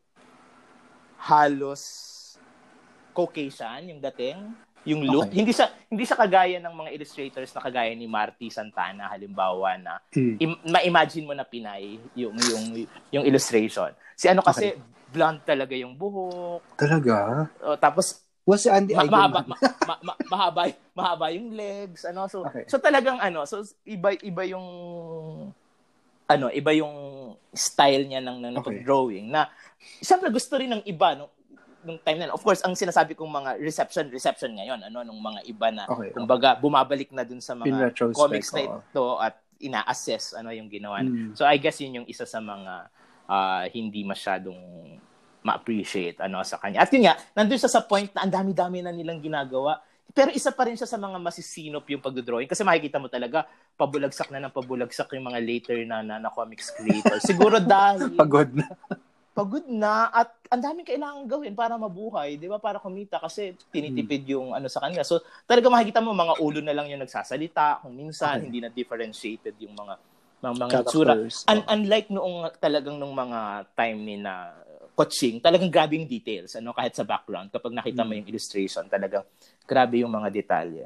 halos Caucasian yung dating yung look. Okay. Hindi siya hindi siya kagaya ng mga illustrators na kagaya ni Marty Santana halimbawa na hmm. im- ma-imagine mo na Pinay yung yung yung illustration. Si ano kasi okay. Blonde talaga yung buhok. Talaga? O, tapos Was si Andy ma- mahaba, ma- ma- ma- mahaba, mahaba yung legs, ano. So, okay. so talagang ano, so iba iba yung ano, iba yung style niya ng ng okay. drawing na siyempre gusto rin ng iba no nung time na, of course, ang sinasabi kong mga reception, reception ngayon, ano, nung mga iba na, okay, kumbaga, bumabalik na dun sa mga comics na ito at ina-assess ano yung ginawa. Mm. So, I guess yun yung isa sa mga uh, hindi masyadong ma-appreciate ano sa kanya. At yun nga, nandun siya sa point na ang dami-dami na nilang ginagawa. Pero isa pa rin siya sa mga masisinop yung pagdodrawing kasi makikita mo talaga pabulagsak na ng pabulagsak yung mga later na, na, na comics creator. Siguro dahil pagod na pagod na at ang daming kailangan gawin para mabuhay, 'di ba? Para kumita kasi tinitipid yung ano sa kanila. So, talaga makikita mo mga ulo na lang yung nagsasalita, kung minsan okay. hindi na differentiated yung mga mga, mga itsura. Un- unlike noong talagang nung mga time ni na coaching, talagang grabe yung details, ano, kahit sa background. Kapag nakita mo hmm. yung illustration, talagang grabe yung mga detalye.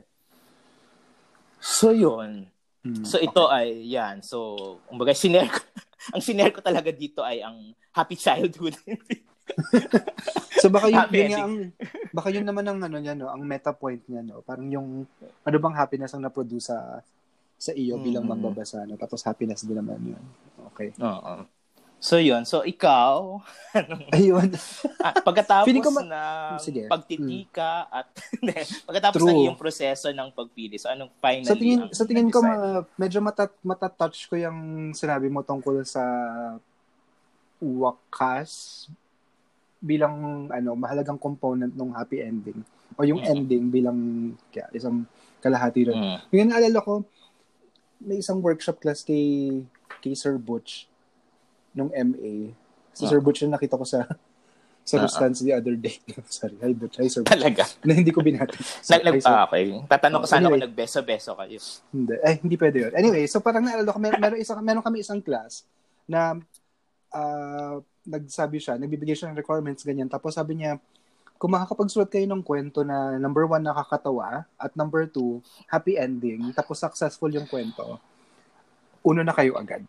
So, yun. Hmm, so, ito okay. ay, yan. So, kumbaga, sinare ko, ang sinare ko talaga dito ay ang happy childhood. so baka yun, yun ang baka yun naman ang ano niya no, ang meta point niya no. Parang yung ano bang happiness ang na-produce sa sa iyo mm-hmm. bilang magbabasa no. Tapos happiness din naman yun. Okay. Oo. So yun, so ikaw, ayun. ah, pagkatapos ma- na Sige. pagtitika hmm. at pagkatapos True. ng iyong proseso ng pagpili, so anong finally Sa tingin sa tingin ko ma, medyo matat matatouch ko yung sinabi mo tungkol sa wakas bilang ano mahalagang component ng happy ending o yung mm-hmm. ending bilang kaya, isang kalahati rin. Mm-hmm. Yung naalala ko, may isang workshop class kay, kay Sir Butch nung MA. Si uh-huh. Sir Butch yung nakita ko sa sa uh-huh. the other day. Sorry, hi Butch. Hi Sir Butch. Talaga? Na hindi ko binati. So, Nag, ah, okay. Tatanong ko sana anyway, kung nagbeso-beso kayo. Hindi. Eh, hindi pwede yun. Anyway, so parang naalala ko, mer- meron, isang, meron kami isang class na uh, nagsabi siya, nagbibigay siya ng requirements, ganyan. Tapos sabi niya, kung makakapagsulat kayo ng kwento na number one, nakakatawa, at number two, happy ending, tapos successful yung kwento, uno na kayo agad.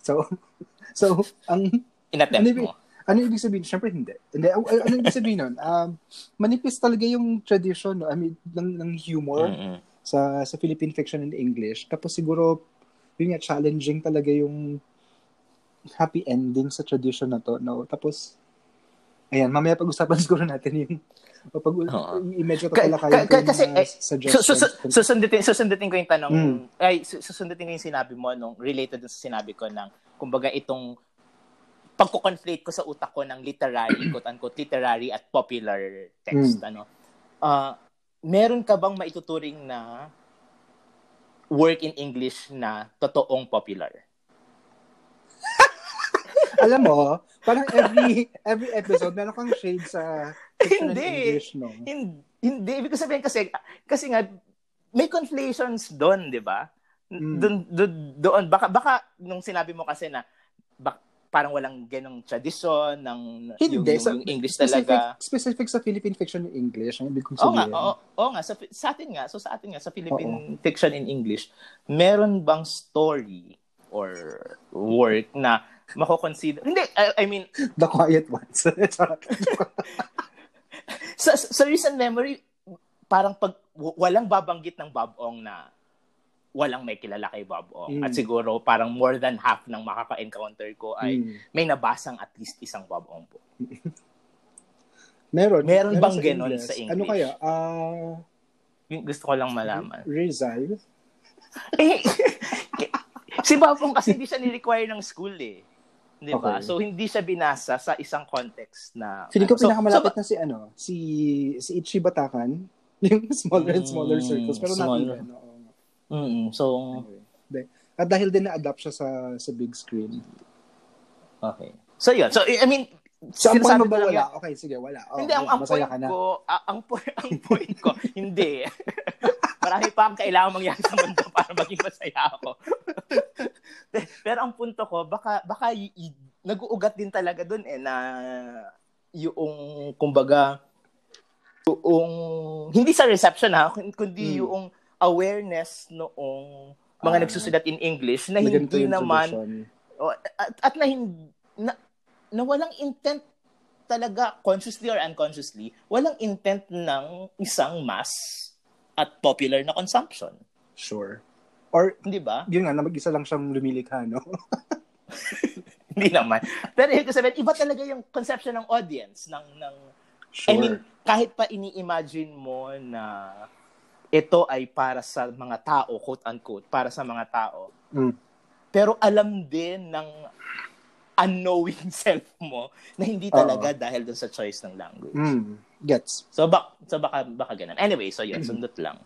So, so, ang... Inattempt ano, mo. Ano ibig sabihin? Siyempre, hindi. hindi ano, ano ibig sabihin nun? Um, manipis talaga yung tradition, no? I mean, ng, ng humor mm-hmm. sa sa Philippine fiction and English. Tapos siguro, yun nga, challenging talaga yung happy ending sa tradition na to, no? Tapos, ayan, mamaya pag-usapan siguro natin yung pag uh medyo pala kayo ka, kasi uh, suggestions. So, so, so, susundutin, susundutin ko yung tanong, mm. ay, susundutin ko yung sinabi mo nung related sa sinabi ko ng, kumbaga itong pagko-conflate ko sa utak ko ng literary, quote-unquote, literary at popular text, mm. ano. Uh, meron ka bang maituturing na work in English na totoong popular? Alam mo, parang every every episode meron kang shade sa hindi. English, no? Hindi. Hindi. Ibig sabihin kasi, kasi nga, may conflations doon, di ba? Mm. Doon, doon, doon, baka, baka, nung sinabi mo kasi na, bak, parang walang ganong tradisyon ng Hindi, yung, yung, yung English specific, talaga. Specific sa Philippine fiction in English, ang ibig kong sabihin. Oo nga, oo, oo nga sa, sa atin nga, so sa atin nga, sa Philippine oo. fiction in English, meron bang story or work na mako-consider. Hindi, I, I mean... The Quiet Ones. sa, sa recent memory, parang pag walang babanggit ng Bob Ong na walang may kilala kay Bob Ong. Mm. At siguro parang more than half ng makaka-encounter ko ay mm. may nabasang at least isang Bob Ong po. meron. Meron, meron bang sa ganon sa English? Ano kaya? Uh, Gusto ko lang malaman. Rizal? eh, si Bob Ong kasi hindi siya ni-require ng school eh. Di ba? Okay. So hindi siya binasa sa isang context na Feeling ko so, pinakamalapit so, na si ano, si si Ichi Batakan, yung smaller and smaller mm, circles pero not even. No? Mm, so okay. At dahil din na-adapt siya sa sa big screen. Okay. So yun. So I mean, So, ang point mo ba wala? Yan. Okay, sige, wala. Oh, hindi, ang, ang point ko, ang, point, ang point ko, hindi. Marami pa ang kailangan mangyari sa mundo para maging masaya ako. Pero ang punto ko, baka, baka y- y- nag-uugat din talaga dun eh, na yung, kumbaga, yung, hindi sa reception ha, kundi hmm. yung awareness noong mga uh, nagsusulat in English na hindi naman, oh, at, at na hindi, na, na walang intent talaga, consciously or unconsciously, walang intent ng isang mass at popular na consumption. Sure. Or, hindi ba? Yun nga, na mag-isa lang siyang lumilikha, no? hindi naman. Pero yung sabihin, iba talaga yung conception ng audience, ng, ng sure. I mean, kahit pa ini-imagine mo na ito ay para sa mga tao, quote-unquote, para sa mga tao. Mm. Pero alam din ng unknowing self mo na hindi talaga Uh-oh. dahil dun sa choice ng language. Mm, gets. So, bak so baka, baka ganun. Anyway, so yun, sundot lang.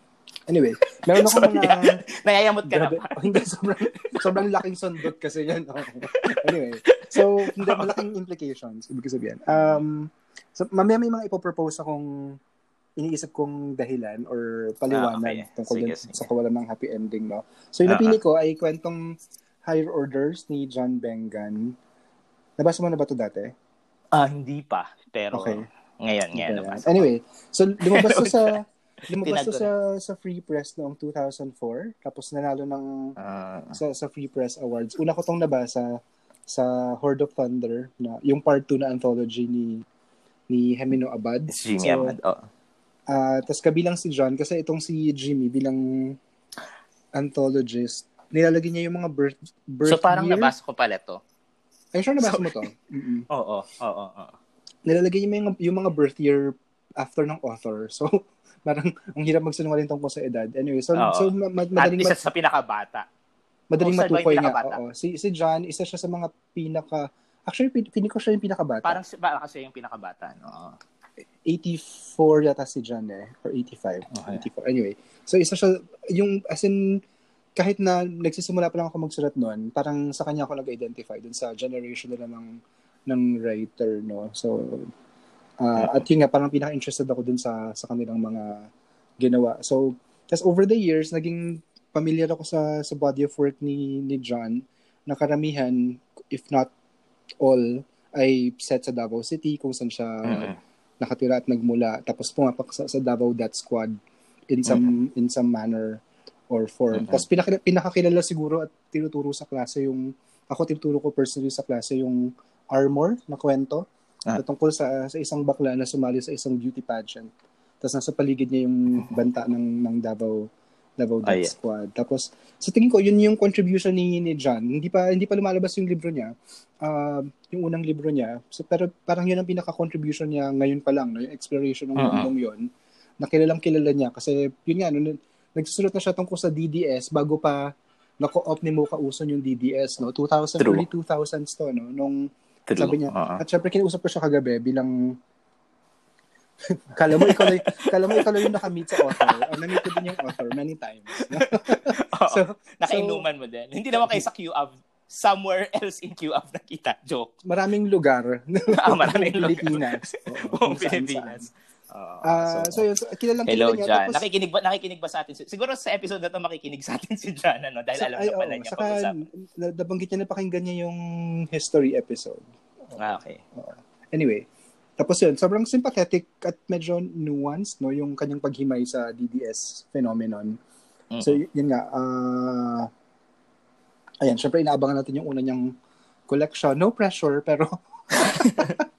Anyway, meron ako mga... Nayayamot ka grabe, na pa. hindi, sobrang, sobrang laking sundot kasi yan. Oh. Anyway, so, hindi, malaking implications, ibig sabihin. Um, so, mamaya may mga ipopropose akong iniisip kong dahilan or paliwanag ah, okay. tungkol sige, sige. sa kawalan ng happy ending, no? So, yung uh-huh. napili ko ay kwentong Higher Orders ni John Bengan Nabasa mo na ba ito dati? Ah, uh, hindi pa. Pero okay. Ngayon, ngayon okay. nabasa Anyway, so lumabas to sa lumabas to sa sa Free Press noong 2004 tapos nanalo ng uh, sa sa Free Press Awards. Una ko tong nabasa sa Horde of Thunder na yung part 2 na anthology ni ni Hemino Abad. Jimmy so, Abad, oh. Uh, tapos kabilang si John kasi itong si Jimmy bilang anthologist, nilalagay niya yung mga birth, birth So parang year. nabasa ko pala to. Ay, sure nabasa so, mo to? Oo, oo, oo. Nilalagay niya yung, yung mga birth year after ng author. So, parang ang hirap magsinungaling tungkol sa edad. Anyway, so, Oo. so ma- madaling... At isa sa pinakabata. Madaling matukoy nga. Oo. Si, si John, isa siya sa mga pinaka... Actually, pin ko siya yung pinakabata. Parang para kasi yung pinakabata, no? 84 yata si John eh. Or 85. Okay. 84. Anyway. So, isa siya... Yung, as in, kahit na nagsisimula pa lang ako magsulat noon, parang sa kanya ako nag-identify dun sa generation nila ng ng writer, no? So, uh, at yun nga, parang pinaka-interested ako dun sa sa kanilang mga ginawa. So, tas over the years, naging familiar ako sa sa body of work ni ni John na karamihan, if not all, ay set sa Davao City kung saan siya mm-hmm. nakatira at nagmula. Tapos pumapak sa, sa Davao Death Squad in some mm-hmm. in some manner or form. Mm-hmm. Tapos pinaka, pinakakilala siguro at tinuturo sa klase yung, ako tinuturo ko personally sa klase yung Armor na kwento ah. tungkol sa, sa isang bakla na sumali sa isang beauty pageant. Tapos nasa paligid niya yung banta ng, ng Davao Davao Death oh, yeah. Squad. Tapos sa tingin ko yun yung contribution ni ni John. Hindi pa hindi pa lumalabas yung libro niya. Uh, yung unang libro niya. So, pero parang yun ang pinaka-contribution niya ngayon pa lang, no? yung exploration ng uh-huh. mundong yun. Nakilalang kilala niya kasi yun nga, no, nagsusulat na siya tungkol sa DDS bago pa nako-op ni Mocha Uson yung DDS, no? 2000, True. early 2000s to, no? Nung True. sabi niya, uh-huh. at syempre kinausap ko siya kagabi bilang kala mo ikaw lang, kala mo ikaw lang yung nakamit sa author. Oh, na-meet ko din yung author many times. so, nakainuman so, mo din. Hindi naman kayo sa QAV somewhere else in QAV nakita. Joke. Maraming lugar. ah, maraming lugar. Pilipinas. Oo, Pilipinas. Saan. Uh, so, so yun, so, kilalang Hello, kilala niya. John. Tapos, nakikinig ba, nakikinig ba sa atin? Siguro sa episode na to makikinig sa atin si John, ano? Dahil sa, alam ay, na pala oh, niya saka, nabanggit niya na pakinggan niya yung history episode. Ah, okay. Uh, anyway, tapos yun, sobrang sympathetic at medyo nuanced, no? Yung kanyang paghimay sa DDS phenomenon. Mm-hmm. So, yun nga, uh, ayan, syempre inaabangan natin yung una niyang collection. No pressure, pero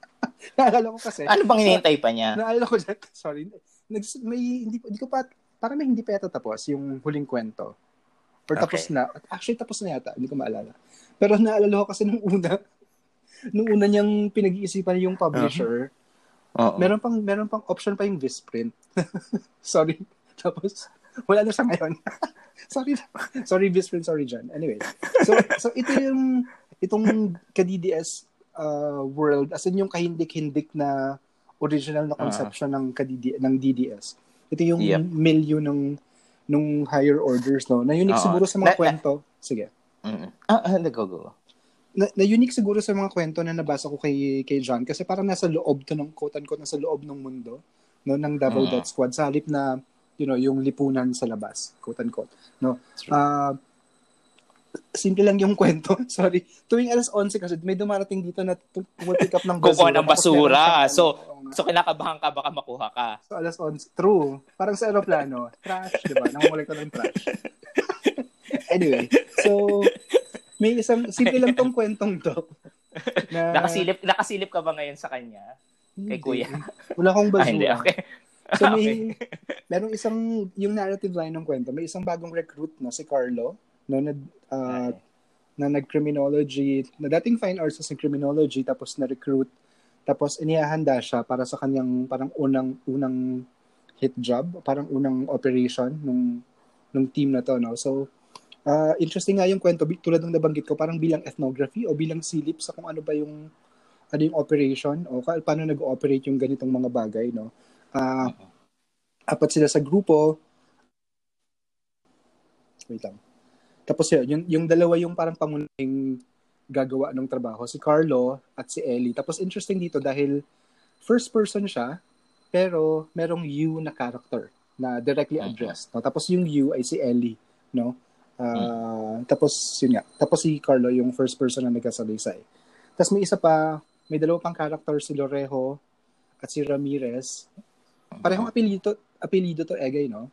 naalala ko kasi. Ano bang hinihintay pa niya? Naalala ko, sorry, nags, may, hindi, hindi ko pa, parang may hindi pa yata tapos yung huling kwento. Or tapos okay. na. Actually, tapos na yata. Hindi ko maalala. Pero naalala ko kasi nung una, nung una niyang pinag-iisipan yung publisher, uh-huh. meron pang meron pang option pa yung Visprint. sorry. Tapos, wala na siya ngayon. sorry. Sorry, Visprint. Sorry, John. Anyway. So, so ito yung, itong ka-DDS uh, world as in yung kahindik-hindik na original na conception uh-huh. ng kadidi ng DDS. Ito yung yep. milieu ng nung higher orders, no? Na unique Oo. siguro sa mga na, kwento. Sige. Mm. Ah, ah, go, go. Na, na unique siguro sa mga kwento na nabasa ko kay kay John kasi parang nasa loob to ng quote unquote nasa loob ng mundo no ng Double mm. Death Squad sa halip na you know yung lipunan sa labas quote unquote no uh, simple lang yung kwento. Sorry. Tuwing alas 11 kasi may dumarating dito na pumipick up ng basura. Kukuha ng basura. So, so kinakabahan ka baka makuha ka. So alas 11. True. Parang sa aeroplano. Trash, di ba? Nangungulit ko ng trash. anyway. So, may isang, simple lang tong kwentong to. Na, nakasilip, nakasilip ka ba ngayon sa kanya? Kay kuya? Wala akong basura. Ah, hindi, okay. So may, okay. merong isang, yung narrative line ng kwento, may isang bagong recruit na si Carlo, no, na, uh, na nag-criminology, na dating fine arts sa criminology, tapos na-recruit, tapos inihahanda siya para sa kanyang parang unang unang hit job, parang unang operation nung nung team na to, no? So, uh, interesting nga yung kwento, tulad ng nabanggit ko, parang bilang ethnography o bilang silip sa kung ano ba yung ano yung operation o paano nag-ooperate yung ganitong mga bagay, no? Uh, apat sila sa grupo. Wait lang. Tapos yun, yung, yung dalawa yung parang pangunahing gagawa ng trabaho, si Carlo at si Ellie. Tapos interesting dito dahil first person siya, pero merong you na character na directly addressed. No? Tapos yung you ay si Ellie, no? Uh, mm. Tapos yun nga, tapos si Carlo yung first person na nagkasalaysay. Tapos may isa pa, may dalawa pang character si Lorejo at si Ramirez. Parehong apelido, apelido to Egay, no?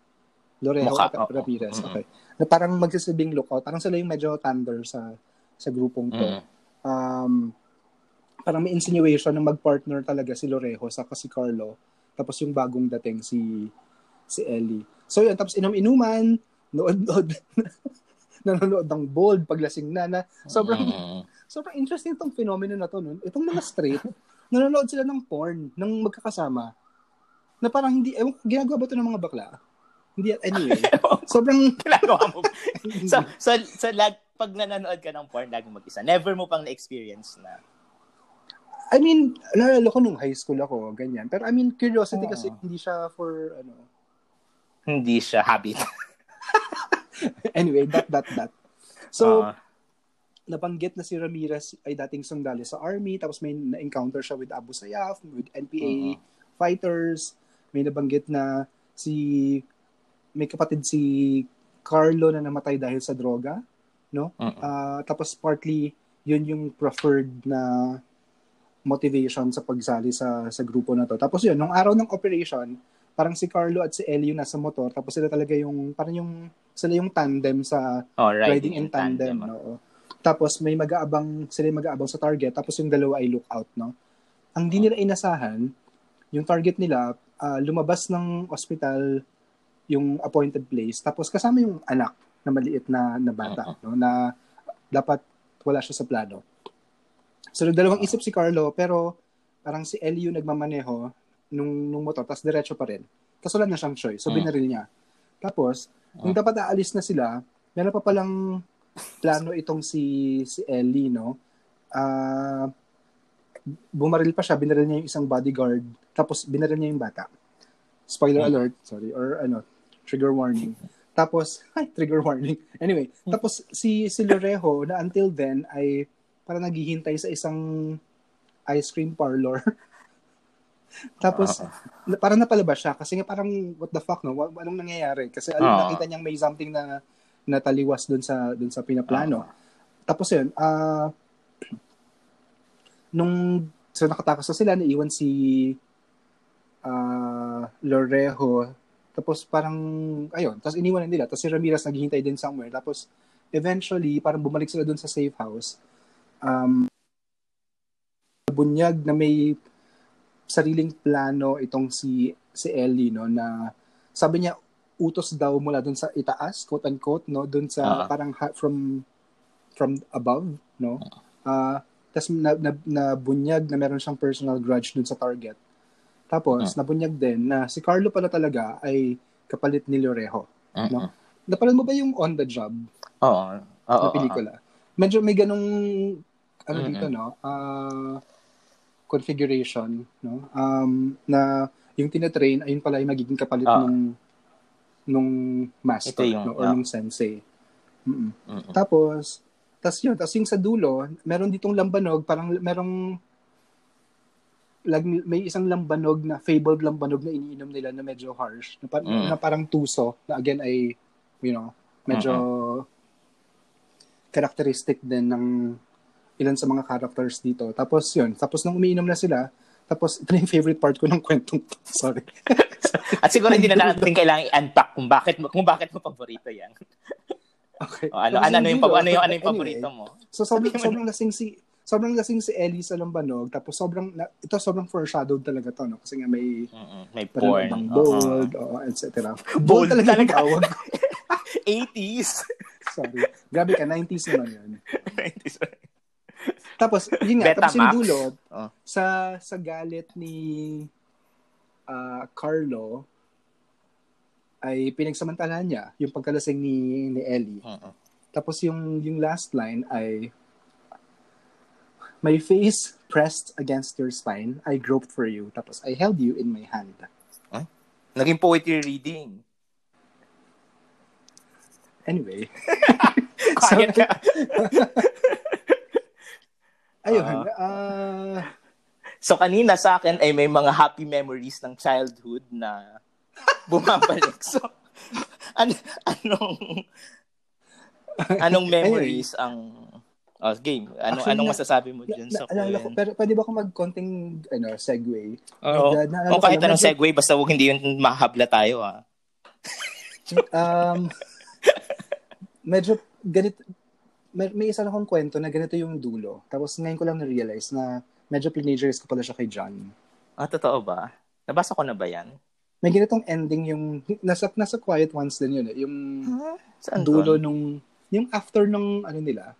Lorejo Mukha, at oh, Ramirez. Oh, okay. Na parang magsasabing lookout. Parang sila yung medyo thunder sa sa grupong to. Mm. Um, parang may insinuation na mag-partner talaga si Lorejo sa si Carlo. Tapos yung bagong dating si si Ellie. So yun, tapos inom-inuman, nood-nood, nanonood ng bold, paglasing na na. Sobrang, mm. sobrang interesting itong phenomenon na to. No? Itong mga straight, nanonood sila ng porn, ng magkakasama. Na parang hindi, ewan, ginagawa ba ito ng mga bakla? Hindi, anyway. sobrang... ginagawa mo. so, so, so lag, pag nanonood ka ng porn, lagi mag-isa. Never mo pang na-experience na I mean, nalala ko nung high school ako, ganyan. Pero I mean, curiosity oh. kasi hindi siya for, ano... Hindi siya habit. anyway, that, that, that. So, uh, nabanggit na si Ramirez ay dating sundalo sa army, tapos may na-encounter siya with Abu Sayyaf, with NPA uh-huh. fighters, may nabanggit na si, may kapatid si Carlo na namatay dahil sa droga, no? Uh-huh. Uh, tapos partly, yun yung preferred na motivation sa pagsali sa sa grupo na to. Tapos yun, nung araw ng operation, parang si Carlo at si yung nasa motor, tapos sila talaga yung, parang yung, sila yung tandem sa oh, riding, riding in tandem. tandem no? Tapos may mag-aabang, sila yung mag-aabang sa target, tapos yung dalawa ay lookout, no? Ang di nila inasahan, yung target nila, uh, lumabas ng ospital yung appointed place, tapos kasama yung anak na maliit na, na bata, uh-huh. no? Na dapat wala siya sa plano. So, nagdalawang isip si Carlo, pero parang si Ellie yung nagmamaneho nung, nung motor, tapos diretso pa rin. Tapos wala na siyang choice. So, mm. binaril niya. Tapos, mm. nung dapat aalis na sila, meron pa palang plano itong si si Ellie, no? Uh, bumaril pa siya, binaril niya yung isang bodyguard, tapos binaril niya yung bata. Spoiler mm. alert, sorry, or ano, trigger warning. Tapos, ay, trigger warning. Anyway, tapos si si Lorejo na until then ay para naghihintay sa isang ice cream parlor. Tapos, uh-huh. parang napalabas siya kasi nga parang what the fuck no? Anong nangyayari? Kasi alam uh-huh. nakita niyang may something na nataliwas doon sa doon sa pinaplano. Uh-huh. Tapos yun, uh, nung so nakatakas na sila, naiwan si uh, Lorejo. Tapos parang, ayun, tapos iniwan nila. Tapos si Ramirez naghihintay din somewhere. Tapos eventually, parang bumalik sila doon sa safe house um, bunyag na may sariling plano itong si si Ellie no na sabi niya utos daw mula doon sa itaas quote unquote no doon sa uh-huh. parang ha- from from above no uh uh, tas na, na, na bunyag na meron siyang personal grudge doon sa target tapos uh-huh. nabunyag din na si Carlo pala talaga ay kapalit ni Lorejo uh-huh. no napanood mo ba yung on the job oo uh-huh. na pelikula medyo may ganong ano mm-hmm. dito no uh, configuration no um na yung tinatrain ayun pala yung magiging kapalit uh. ng nung master yung, no, or yeah. nung sensei. Mm-mm. Mm-mm. Tapos, tas yun, tas yung sa dulo, meron ditong lambanog, parang merong lag, may isang lambanog na fabled lambanog na iniinom nila na medyo harsh, na, pa, mm. na parang tuso, na again ay, you know, medyo uh-huh. characteristic din ng ilan sa mga characters dito. Tapos yun, tapos nung umiinom na sila, tapos, ito yung favorite part ko ng kwentong to. Sorry. At siguro hindi na natin kailangan i-unpack kung bakit kung bakit mo paborito yan. Okay. O, ano, ano, ano, yung, ano, yung, ano yung paborito anyway, mo? So, sobrang, sobrang lasing si, sobrang lasing si Ellie sa Lambanog. Tapos, sobrang, ito sobrang foreshadowed talaga to, no? Kasi nga may, mm-hmm. may porn. Parang bold, uh-huh. oh, etc. Bold, bold talaga, talaga. tawag. 80s. Sorry. Grabe ka, 90s naman yun. 90s. Tapos, yun nga, Betamax. tapos yung dulot, oh. sa, sa galit ni uh, Carlo, ay pinagsamantala niya yung pagkalasing ni, ni Ellie. Uh-uh. Tapos yung, yung last line ay, My face pressed against your spine, I groped for you. Tapos, I held you in my hand. Huh? Naging poetry reading. Anyway. Quiet ka. Ayun. Uh, uh, so kanina sa akin ay may mga happy memories ng childhood na bumabalik. so an- anong anong memories ang oh, game? Ano Actually, anong masasabi mo diyan sa Alala ko, pero pwede ba ako mag-konting ano, segue? Oo. Uh, o kahit anong medyo, segue basta wag hindi yun mahabla tayo ah. um medyo ganito may, may isa akong kwento na ganito yung dulo. Tapos ngayon ko lang na-realize na medyo teenagers ko pala siya kay John. Ah, totoo ba? Nabasa ko na ba yan? May ganitong ending yung, nasa, nasa Quiet Ones din yun eh. Yung huh? Saan dulo nung, yung after nung, ano nila,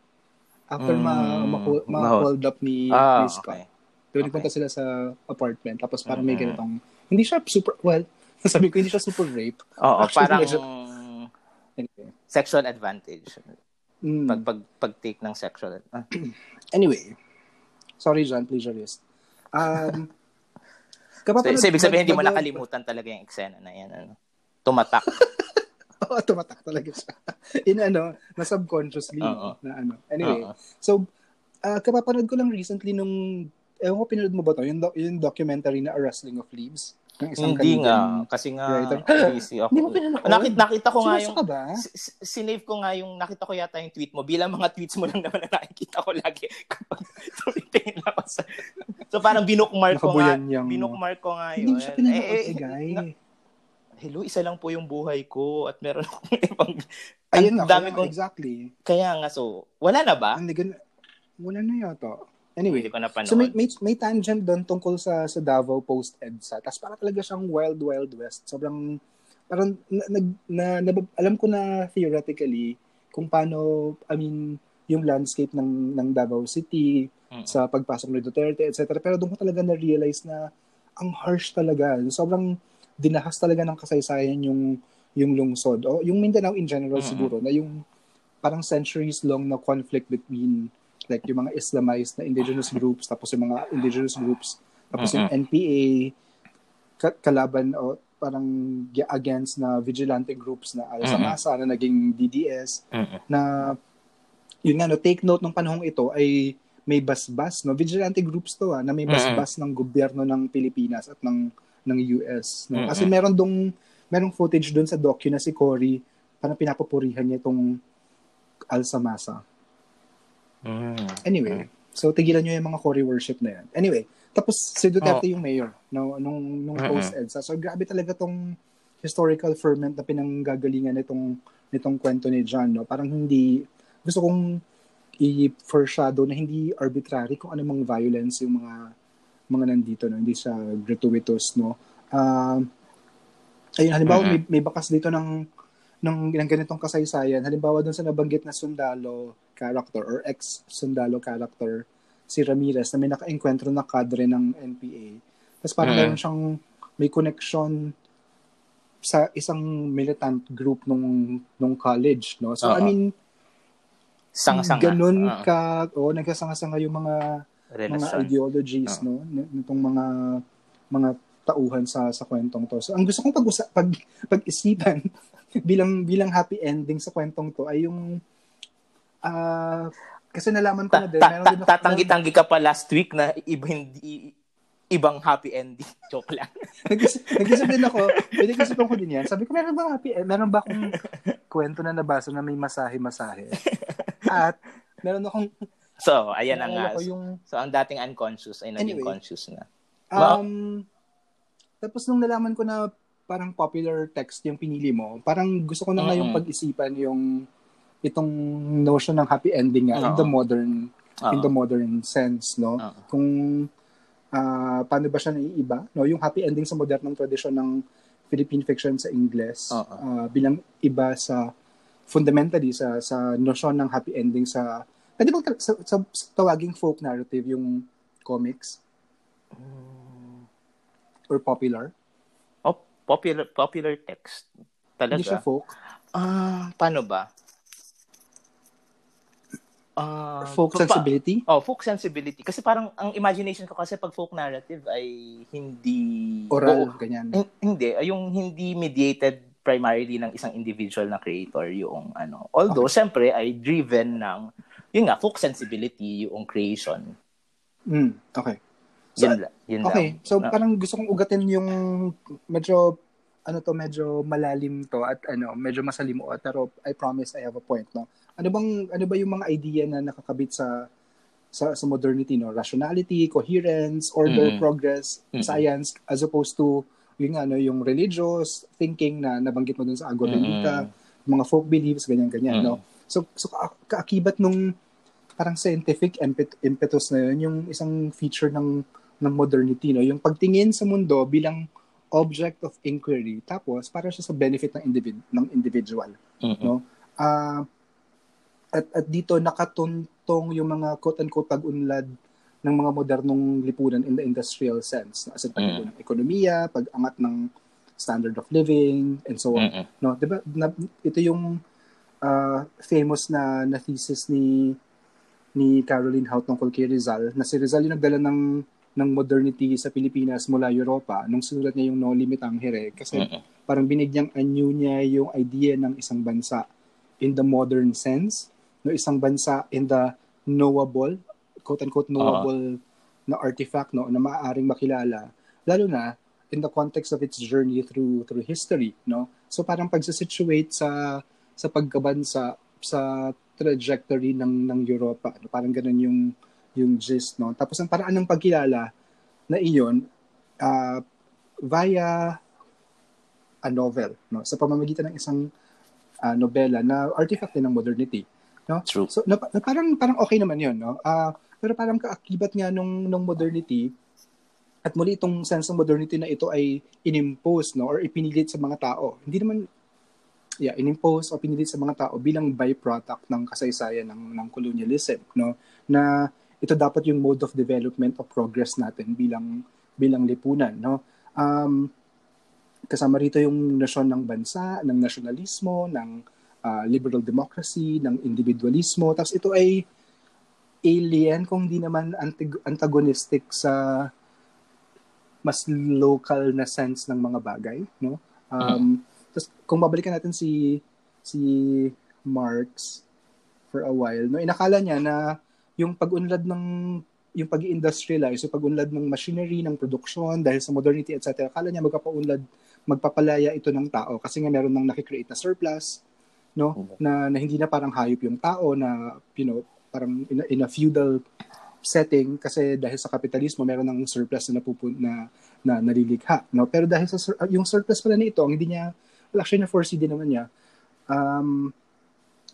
after mm, ma, ma, ma, hold up ni, ah, ni Scott. Okay. Doon okay. sila sa apartment. Tapos parang mm-hmm. may ganitong, hindi siya super, well, sabi ko hindi siya super rape. Oo, Actually, parang medyo, anyway. sexual advantage. Mm. Pag, pag, pag-take ng sexual. Ah. anyway. Sorry, John, plagiarist. Um, kapapanood, so, ibig sabihin, hindi mo nakalimutan talaga yung eksena na yan. Ano? Tumatak. Oo, tumatak talaga siya. In ano, na subconsciously. Uh-oh. Na ano. Anyway, Uh-oh. so, uh, kapapanood ko lang recently nung, ewan ko, pinanood mo ba to? Yung, do- yung documentary na A Wrestling of Leaves. Ng isang Hindi nga, kasi nga writer. busy ako. Hindi mo pinanood? Nakita, nakita ko nga yung, ba? sinave ko nga yung, nakita ko yata yung tweet mo. Bilang mga tweets mo lang naman na nakikita ko lagi kapag tumitingin ako sa... So parang binookmark ko nga, yung... binookmark ko nga yun. Hindi mo siya pinanood, eh, eh, guy. Na, hello, isa lang po yung buhay ko at meron akong ibang... Ayun nga, dami kong, exactly. Kaya nga, so, wala na ba? Hindi, wala na yata. Anyway, Hindi ko napanood. so may, may, may tangent doon tungkol sa sa Davao post-EDSA. Tapos para talaga siyang Wild Wild West. Sobrang, parang, na, na, na, alam ko na theoretically kung paano, I mean, yung landscape ng, ng Davao City, mm. sa pagpasok ni Duterte, etc. Pero doon ko talaga na-realize na ang harsh talaga. Sobrang dinahas talaga ng kasaysayan yung yung lungsod. O yung Mindanao in general mm-hmm. siguro, na yung parang centuries long na conflict between like yung mga Islamized na indigenous groups, tapos yung mga indigenous groups, tapos uh-huh. yung NPA, ka- kalaban o parang against na vigilante groups na Alsa Masa uh-huh. na naging DDS, uh-huh. na yun nga, no, take note ng panahong ito ay may basbas, no? Vigilante groups to, ah, na may basbas uh-huh. ng gobyerno ng Pilipinas at ng ng US, no? Kasi meron dong merong footage doon sa docu na si Cory, parang pinapupurihan niya itong Alsa Masa. Mm. Anyway, so tigilan nyo yung mga Cory worship na yan. Anyway, tapos si Duterte oh. yung mayor no, nung, nung mm-hmm. post-EDSA. So grabe talaga tong historical ferment na pinanggagalingan nitong nitong kwento ni John. No? Parang hindi, gusto kong i-foreshadow na hindi arbitrary kung ano mang violence yung mga mga nandito. No? Hindi siya gratuitous. No? Uh, ayun, halimbawa, mm-hmm. may, may bakas dito ng ng, ng ganitong kasaysayan. Halimbawa dun sa nabanggit na sundalo character or ex-sundalo character, si Ramirez, na may naka-enkwentro na kadre ng NPA. Tapos parang mm-hmm. siyang may connection sa isang militant group nung nung college, no? So, Uh-oh. I mean, Sanga-sanga. ganun Uh-oh. ka, o, oh, nagkasanga-sanga yung mga Relasyon. mga ideologies, Uh-oh. no? Nitong mga mga tauhan sa sa kwentong to. So, ang gusto kong pag pag pag-isipan bilang bilang happy ending sa kwentong to ay yung uh, kasi nalaman ko na din, meron din ako, tatanggi-tanggi ka pa last week na iba hindi ibang happy ending. Joke lang. Nag-isip din ako, pinag-isipan ko din yan. Sabi ko, meron ba happy Meron ba akong kwento na nabasa na may masahe-masahe? At meron akong So, ayan na nga. Yung... So, ang dating unconscious ay naging anyway, conscious na. Um, tapos nung nalaman ko na parang popular text yung pinili mo, parang gusto ko na mm-hmm. ngayong pag-isipan yung itong notion ng happy ending nga in the modern Uh-oh. in the modern sense no Uh-oh. kung uh, paano ba siya naiiba no yung happy ending sa modernong tradisyon ng Philippine fiction sa Ingles uh, bilang iba sa fundamentally sa sa notion ng happy ending sa pwede ba sa, sa, sa tawaging folk narrative yung comics um, or popular oh popular popular text talaga hindi siya folk ah uh, paano ba Uh, folk sensibility? Pa, oh, folk sensibility. Kasi parang ang imagination ko kasi pag folk narrative ay hindi... Oral, oh, ganyan. Hindi. Yung hindi mediated primarily ng isang individual na creator yung ano. Although, okay. siyempre, ay driven ng, yun nga, folk sensibility yung creation. Mm, okay. So, yun, yun okay. Lang. So, no? parang gusto kong ugatin yung medyo ano to medyo malalim to at ano medyo masalimuot pero I promise I have a point no ano bang ano ba yung mga idea na nakakabit sa sa, sa modernity no rationality coherence order mm-hmm. progress mm-hmm. science as opposed to yung ano yung religious thinking na nabanggit mo dun sa Agua Bendita mm-hmm. mga folk beliefs ganyan ganyan mm-hmm. no so so kaakibat nung parang scientific impetus na yun yung isang feature ng ng modernity no yung pagtingin sa mundo bilang object of inquiry tapos para siya sa benefit ng individ ng individual mm-hmm. no uh, at at dito nakatuntong yung mga quote unquote pag-unlad ng mga modernong lipunan in the industrial sense as in pag mm-hmm. ng ekonomiya pag-angat ng standard of living and so on mm-hmm. no diba na, ito yung uh, famous na na thesis ni ni Caroline Hout tungkol kay Rizal na si Rizal yung nagdala ng ng modernity sa Pilipinas mula Europa nung sinulat niya yung No Limit Angere kasi uh-uh. parang binigyang anyo niya yung idea ng isang bansa in the modern sense no isang bansa in the knowable quote unquote knowable uh-huh. na artifact no na maaaring makilala lalo na in the context of its journey through through history no so parang pag-situate sa sa pagkabansa sa trajectory ng ng Europa no? parang ganun yung yung gist, no? Tapos ang paraan ng pagkilala na iyon uh, via a novel, no? Sa pamamagitan ng isang uh, nobela na artifact din ng modernity, no? True. So na, na parang parang okay naman 'yon, no? Uh, pero parang kaakibat nga nung nung modernity at muli itong sense ng modernity na ito ay inimpose no or ipinilit sa mga tao. Hindi naman yeah, inimpose o pinilit sa mga tao bilang byproduct ng kasaysayan ng ng colonialism, no? Na ito dapat yung mode of development of progress natin bilang bilang lipunan no um, kasama rito yung nasyon ng bansa ng nasyonalismo ng uh, liberal democracy ng individualismo tapos ito ay alien kung di naman antagonistic sa mas local na sense ng mga bagay no um mm. Tapos kung babalikan natin si si Marx for a while no inakala niya na yung pag-unlad ng yung pag-industrialize, yung pag-unlad ng machinery, ng produksyon, dahil sa modernity, etc. Kala niya magpapaunlad, magpapalaya ito ng tao kasi nga meron nang nakikreate na surplus, no? Mm-hmm. Na, na hindi na parang hayop yung tao na, you know, parang in a, in a feudal setting kasi dahil sa kapitalismo meron ng surplus na napupun na na nalilikha no pero dahil sa yung surplus pala nito ang hindi niya actually na foresee din naman niya. Um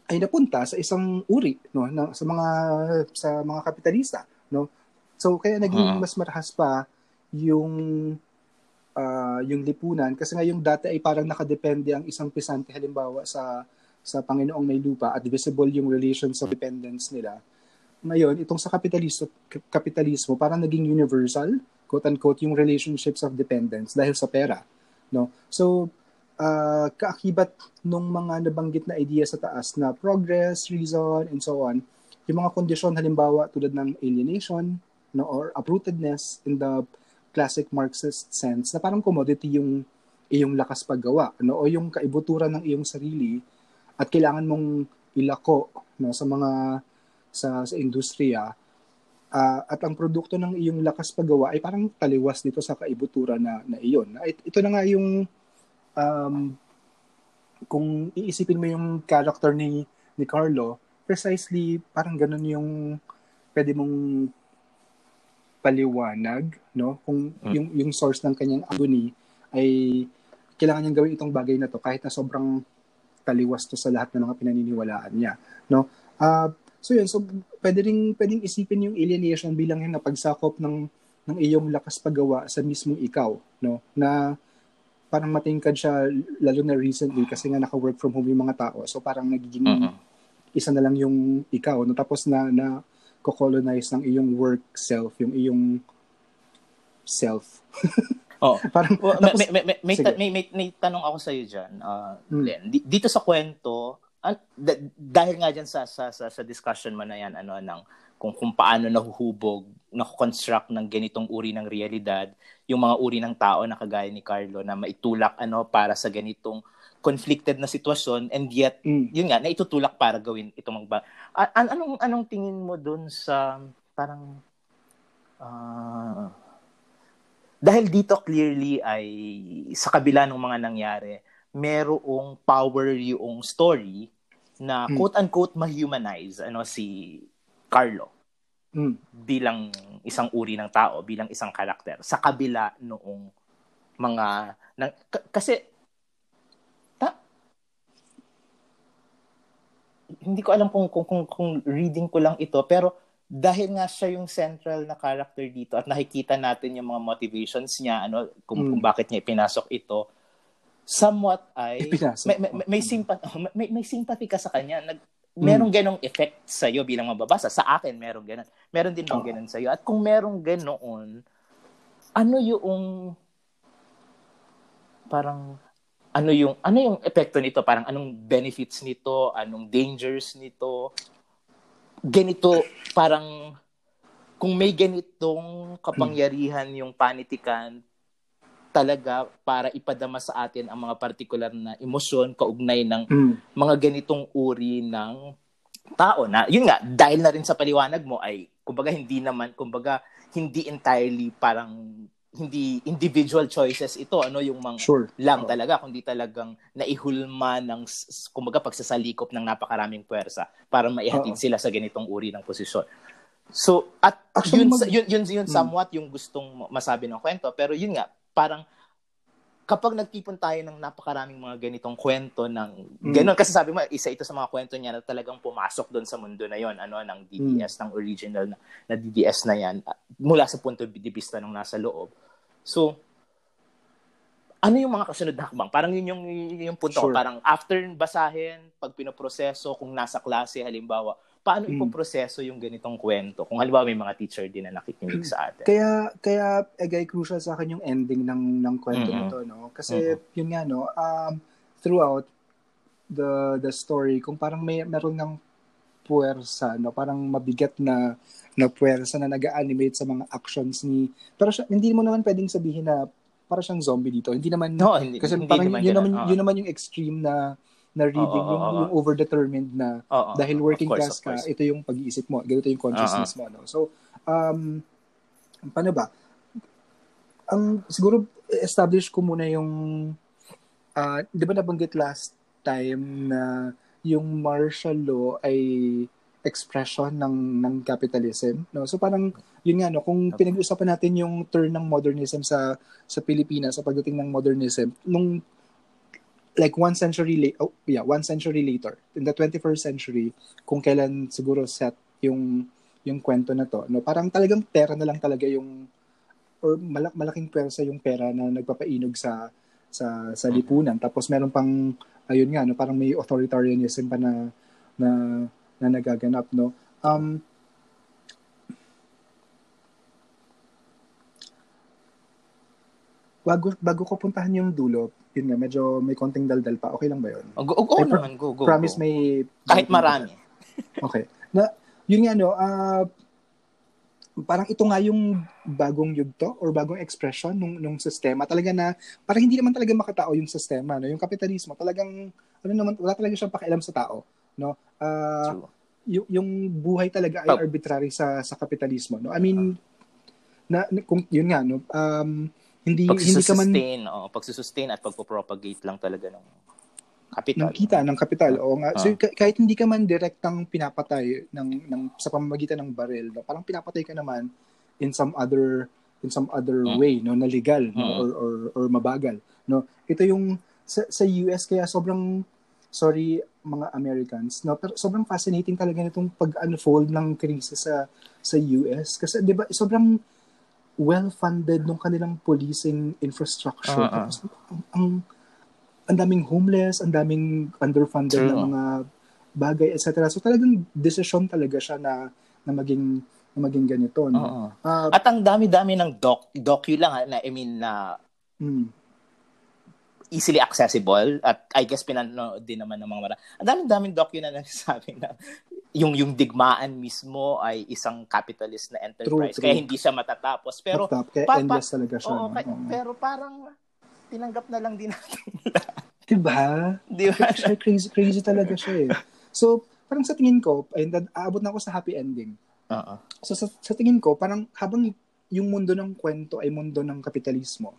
ay napunta sa isang uri no na, sa mga sa mga kapitalista no. So kaya naging uh-huh. mas marahas pa yung uh, yung lipunan kasi nga yung dati ay parang nakadepende ang isang pisante halimbawa sa sa Panginoong may lupa at visible yung relations of dependence nila. Ngayon itong sa kapitalismo kapitalismo parang naging universal quote unquote yung relationships of dependence dahil sa pera no. So uh, kaakibat nung mga nabanggit na idea sa taas na progress, reason, and so on, yung mga kondisyon halimbawa tulad ng alienation no, or uprootedness in the classic Marxist sense na parang commodity yung iyong lakas paggawa no o yung kaibuturan ng iyong sarili at kailangan mong ilako no sa mga sa sa industriya uh, at ang produkto ng iyong lakas paggawa ay parang taliwas dito sa kaibuturan na na iyon. Ito na nga yung um, kung iisipin mo yung character ni ni Carlo precisely parang ganun yung pwede mong paliwanag no? Kung hmm. yung yung source ng kanyang agony ay kailangan niyang gawin itong bagay na to kahit na sobrang taliwas to sa lahat ng mga pinaniniwalaan niya no? Uh, so yun so pwede ring pwedeng isipin yung alienation bilang yung napagsakop ng ng iyong lakas paggawa sa mismong ikaw no? Na parang matingkad siya lalo na recently kasi nga naka-work from home yung mga tao so parang nagiging uh-huh. isa na lang yung ikaw no tapos na na ko-colonize ng iyong work self yung iyong self Oh, parang well, tapos, may, may, may, may, may, may, may tanong ako sa iyo diyan. Uh, hmm. Len, dito sa kwento, uh, d- dahil nga diyan sa, sa sa sa discussion mo na yan ano ng kung kung paano nahuhubog, na-construct ng ganitong uri ng realidad, yung mga uri ng tao na kagaya ni Carlo na maitulak ano para sa ganitong conflicted na sitwasyon and yet mm. yun nga naitutulak para gawin itong magba an- anong anong tingin mo doon sa parang uh, dahil dito clearly ay sa kabila ng mga nangyari, merong power yung story na mm. quote-unquote ma-humanize ano, si Carlo mm. bilang isang uri ng tao, bilang isang karakter sa kabila noong mga nang, k- kasi ta, hindi ko alam kung, kung kung kung reading ko lang ito pero dahil nga siya yung central na character dito at nakikita natin yung mga motivations niya ano kung, mm. kung bakit niya ipinasok ito somewhat ay may may, may, sympathy, may, may sympathy ka sa kanya nag merong mm. ganong effect sa iyo bilang mababasa. Sa akin merong ganon meron din oh. ganon sa iyo at kung merong ganoon ano yung parang ano yung ano yung epekto nito? Parang anong benefits nito? Anong dangers nito? Ganito, parang, kung may ganitong kapangyarihan yung panitikan, talaga para ipadama sa atin ang mga partikular na emosyon kaugnay ng mm. mga ganitong uri ng tao na yun nga dahil na rin sa paliwanag mo ay kumbaga hindi naman kumbaga hindi entirely parang hindi individual choices ito ano yung mga sure. lang oh. talaga kundi talagang naihulma ng kumbaga pagsasalikop ng napakaraming puwersa para maihatid oh. sila sa ganitong uri ng posisyon. So at Actually, yun, mag- yun yun yun hmm. somewhat yung gustong masabi ng kwento pero yun nga parang kapag nagtipon tayo ng napakaraming mga ganitong kwento ng mm. ganun kasi sabi mo isa ito sa mga kwento niya na talagang pumasok doon sa mundo na yon ano ng DDS mm. ng original na, na DDS na yan mula sa punto de vista ng nasa loob so ano yung mga kasunod na hakbang parang yun yung yung punto sure. ko parang after basahin pag pinoproseso kung nasa klase halimbawa paano mm. ipoproseso yung ganitong kwento? Kung halimbawa may mga teacher din na nakikinig sa atin. Kaya kaya egay crucial sa akin yung ending ng ng kwento mm-hmm. nito, no? Kasi mm-hmm. yun nga no, um throughout the the story kung parang may meron ng puwersa, no? Parang mabigat na na puwersa na nag-animate sa mga actions ni pero siya, hindi mo naman pwedeng sabihin na para siyang zombie dito. Hindi naman no, hindi, kasi hindi parang naman yun, naman, yun naman yung extreme na na reading, oh, oh, yung, yung overdetermined na oh, oh, dahil working course, class ka, ito yung pag-iisip mo, ganito yung consciousness uh-huh. mo. No? So, um, paano ba? Ang siguro establish ko muna yung uh, di ba nabanggit last time na yung martial law ay expression ng ng capitalism no so parang yun nga no kung pinag-usapan natin yung turn ng modernism sa sa Pilipinas sa pagdating ng modernism nung like one century late, oh, yeah, one century later, in the 21st century, kung kailan siguro set yung yung kwento na to, no, parang talagang pera na lang talaga yung or malak malaking pwersa yung pera na nagpapainog sa sa sa lipunan. Tapos meron pang ayun nga, no, parang may authoritarianism pa na na na nagaganap, no. Um, bago bago ko puntahan yung dulo, yun nga, medyo may konting daldal pa. Okay lang ba yun? Oh, go, go, go naman, go, go. Promise go. may... Kahit marami. okay. Na, yun nga, no, uh, parang ito nga yung bagong yugto or bagong expression nung nung sistema talaga na parang hindi naman talaga makatao yung sistema no yung kapitalismo talagang ano naman wala talaga siyang pakialam sa tao no uh, yung, yung buhay talaga ay oh. arbitrary sa sa kapitalismo no i mean na, na kung yun nga no um hindi hindi ka man oh, pagsusustain at pagpo-propagate lang talaga ng kapital. Ng kita, ng kapital. Oo nga. Uh. So, kahit hindi ka man direktang pinapatay ng, ng, sa pamamagitan ng baril, no? parang pinapatay ka naman in some other in some other uh. way no na legal no uh. or, or or mabagal no ito yung sa, sa US kaya sobrang sorry mga Americans no pero sobrang fascinating talaga nitong pag-unfold ng krisis sa sa US kasi 'di ba sobrang well funded nung kanilang policing infrastructure uh-uh. tapos ang, ang ang daming homeless, ang daming underfunded True. na mga bagay, etc. So talagang decision talaga siya na na maging na maging ganito. No? Uh, At ang dami-dami ng doc, docu lang, na, I mean, na hmm. easily accessible. At I guess pinanood din naman ng mga mara. Ang daming-daming docu na nagsasabi na yung yung digmaan mismo ay isang capitalist na enterprise. True, true. Kaya hindi siya matatapos. Pero, Matap, kaya pa, endless talaga siya. Oo, kaya, pero parang tinanggap na lang din natin diba? Diba? crazy, crazy talaga siya eh. So, parang sa tingin ko, ay, aabot na ako sa happy ending. Uh-uh. So, sa, sa tingin ko, parang habang yung mundo ng kwento ay mundo ng kapitalismo,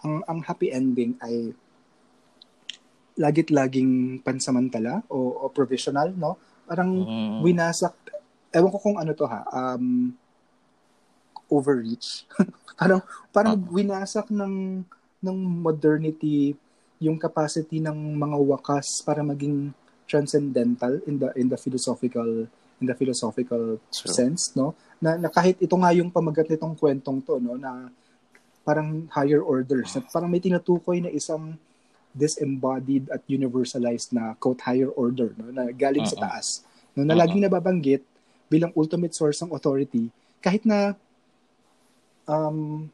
ang, ang happy ending ay lagit-laging pansamantala o, o provisional, no? Parang mm. winasak, ewan ko kung ano to ha, um, overreach. parang parang uh-huh. winasak ng ng modernity yung capacity ng mga wakas para maging transcendental in the in the philosophical in the philosophical True. sense no na, na kahit ito nga yung pamagat nitong kwentong to no na parang higher orders na parang may tinutukoy na isang disembodied at universalized na quote higher order no na galing uh-uh. sa taas no na laging nababanggit bilang ultimate source ng authority kahit na um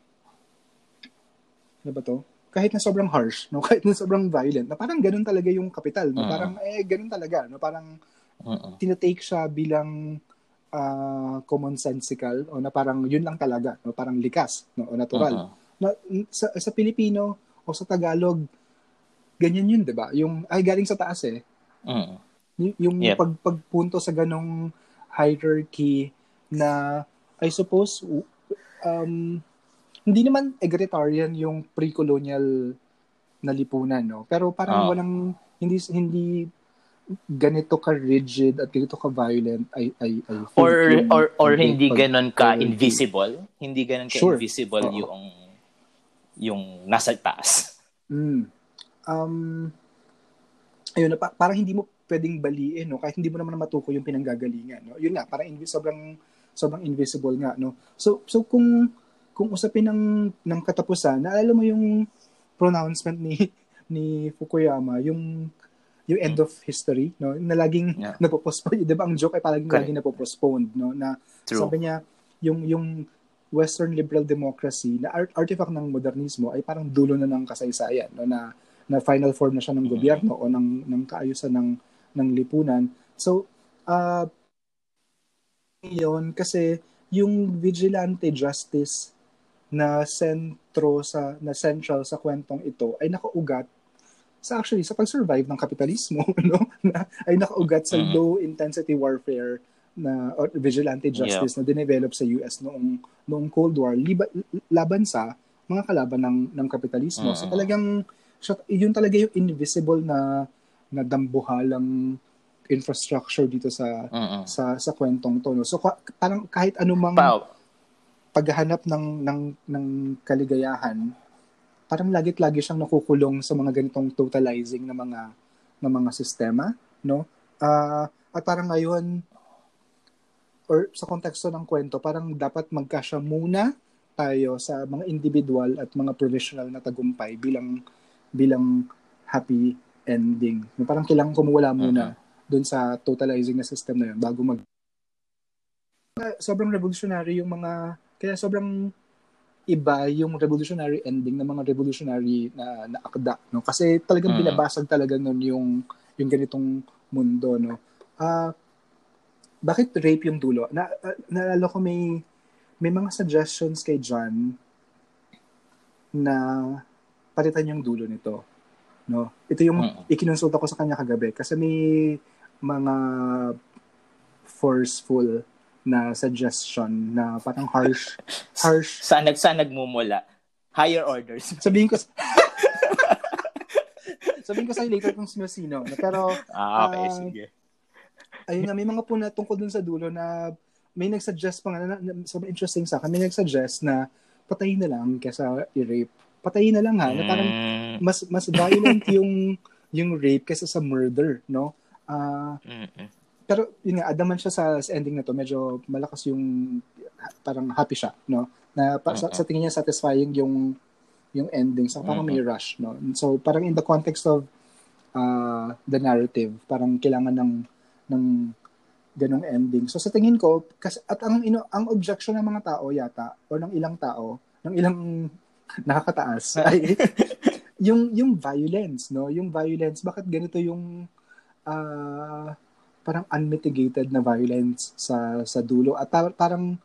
ano ba to kahit na sobrang harsh, no, kahit na sobrang violent, na parang ganun talaga yung kapital, no, uh-huh. parang eh ganun talaga, no, parang uh-huh. tinatake siya bilang uh, commonsensical o na parang yun lang talaga, no, parang likas, no, o natural. Uh-huh. Na, sa, sa Pilipino o sa Tagalog, ganyan yun, 'di ba? Yung ay galing sa taas eh. Uh-huh. Y- yung yep. pag pagpunto sa ganong hierarchy na I suppose um hindi naman egalitarian yung pre-colonial na lipunan, no? Pero parang oh. walang hindi hindi ganito ka rigid at ganito ka violent ay ay, ay or yung, or or hindi pag, ganon ka invisible hindi ganon ka sure. invisible oh. yung yung nasa taas mm. Um ayun na pa, parang hindi mo pwedeng baliin no kahit hindi mo naman matukoy yung pinanggagalingan no yun nga parang invi- sobrang sobrang invisible nga no so so kung kung usapin ng ng katapusan, naalala mo yung pronouncement ni ni Fukuyama, yung yung end of history, no? Na laging yeah. napopostpone, 'di ba? Ang joke ay palaging okay. laging napopostpone, no? Na True. sabi niya yung yung Western liberal democracy na art- artifact ng modernismo ay parang dulo na ng kasaysayan, no? Na na final form na siya ng mm-hmm. gobyerno o ng ng kaayusan ng ng lipunan. So, uh, yun kasi yung vigilante justice na sentro sa na central sa kwentong ito ay nakaugat sa actually sa pag-survive ng kapitalismo no na, ay nakaugat sa mm-hmm. low intensity warfare na or vigilante justice yeah. na dinevelop sa US noong noong Cold War liba, laban sa mga kalaban ng ng kapitalismo. Mm-hmm. So talagang siya, yun talaga yung invisible na na dambuhalang infrastructure dito sa mm-hmm. sa sa kwentong to. No? So parang kahit anumang Pao paghahanap ng ng ng kaligayahan, parang lagit-lagi siyang nakukulong sa mga ganitong totalizing na mga na mga sistema, no? Uh, at parang ngayon or sa konteksto ng kwento, parang dapat magkasya muna tayo sa mga individual at mga professional na tagumpay bilang bilang happy ending. No, parang kailangan kumuwala muna uh-huh. dun sa totalizing na system na yun bago mag sobrang revolutionary yung mga kaya sobrang iba yung revolutionary ending ng mga revolutionary na, na akda, no? Kasi talagang mm. binabasag talaga nun yung yung ganitong mundo, no? Ah, uh, bakit rape yung dulo? Na uh, naalala ko may may mga suggestions kay John na palitan yung dulo nito. No? Ito yung mm. ikinonsulta ko sa kanya kagabi kasi may mga forceful na suggestion na parang harsh harsh saan nag saan nagmumula higher orders sabihin ko sabihin ko sa later kung sino-sino pero ah okay uh, sige ayun nga may mga puna tungkol dun sa dulo na may nag-suggest pa nga, na, na, sobrang interesting sa akin, may nag-suggest na patayin na lang kaysa i-rape. Patayin na lang ha. Na parang mm. mas mas violent yung yung rape kaysa sa murder, no? Uh, pero yun nga, adaman siya sa, sa ending na to, medyo malakas yung parang happy siya, no? Na pa, sa, sa tingin niya satisfying yung yung ending. So parang may rush, no? So parang in the context of uh, the narrative, parang kailangan ng ng ganong ending. So sa tingin ko, kasi, at ang ino, ang objection ng mga tao yata o ng ilang tao, ng ilang nakakataas ay yung yung violence, no? Yung violence, bakit ganito yung uh, parang unmitigated na violence sa sa dulo at ta- parang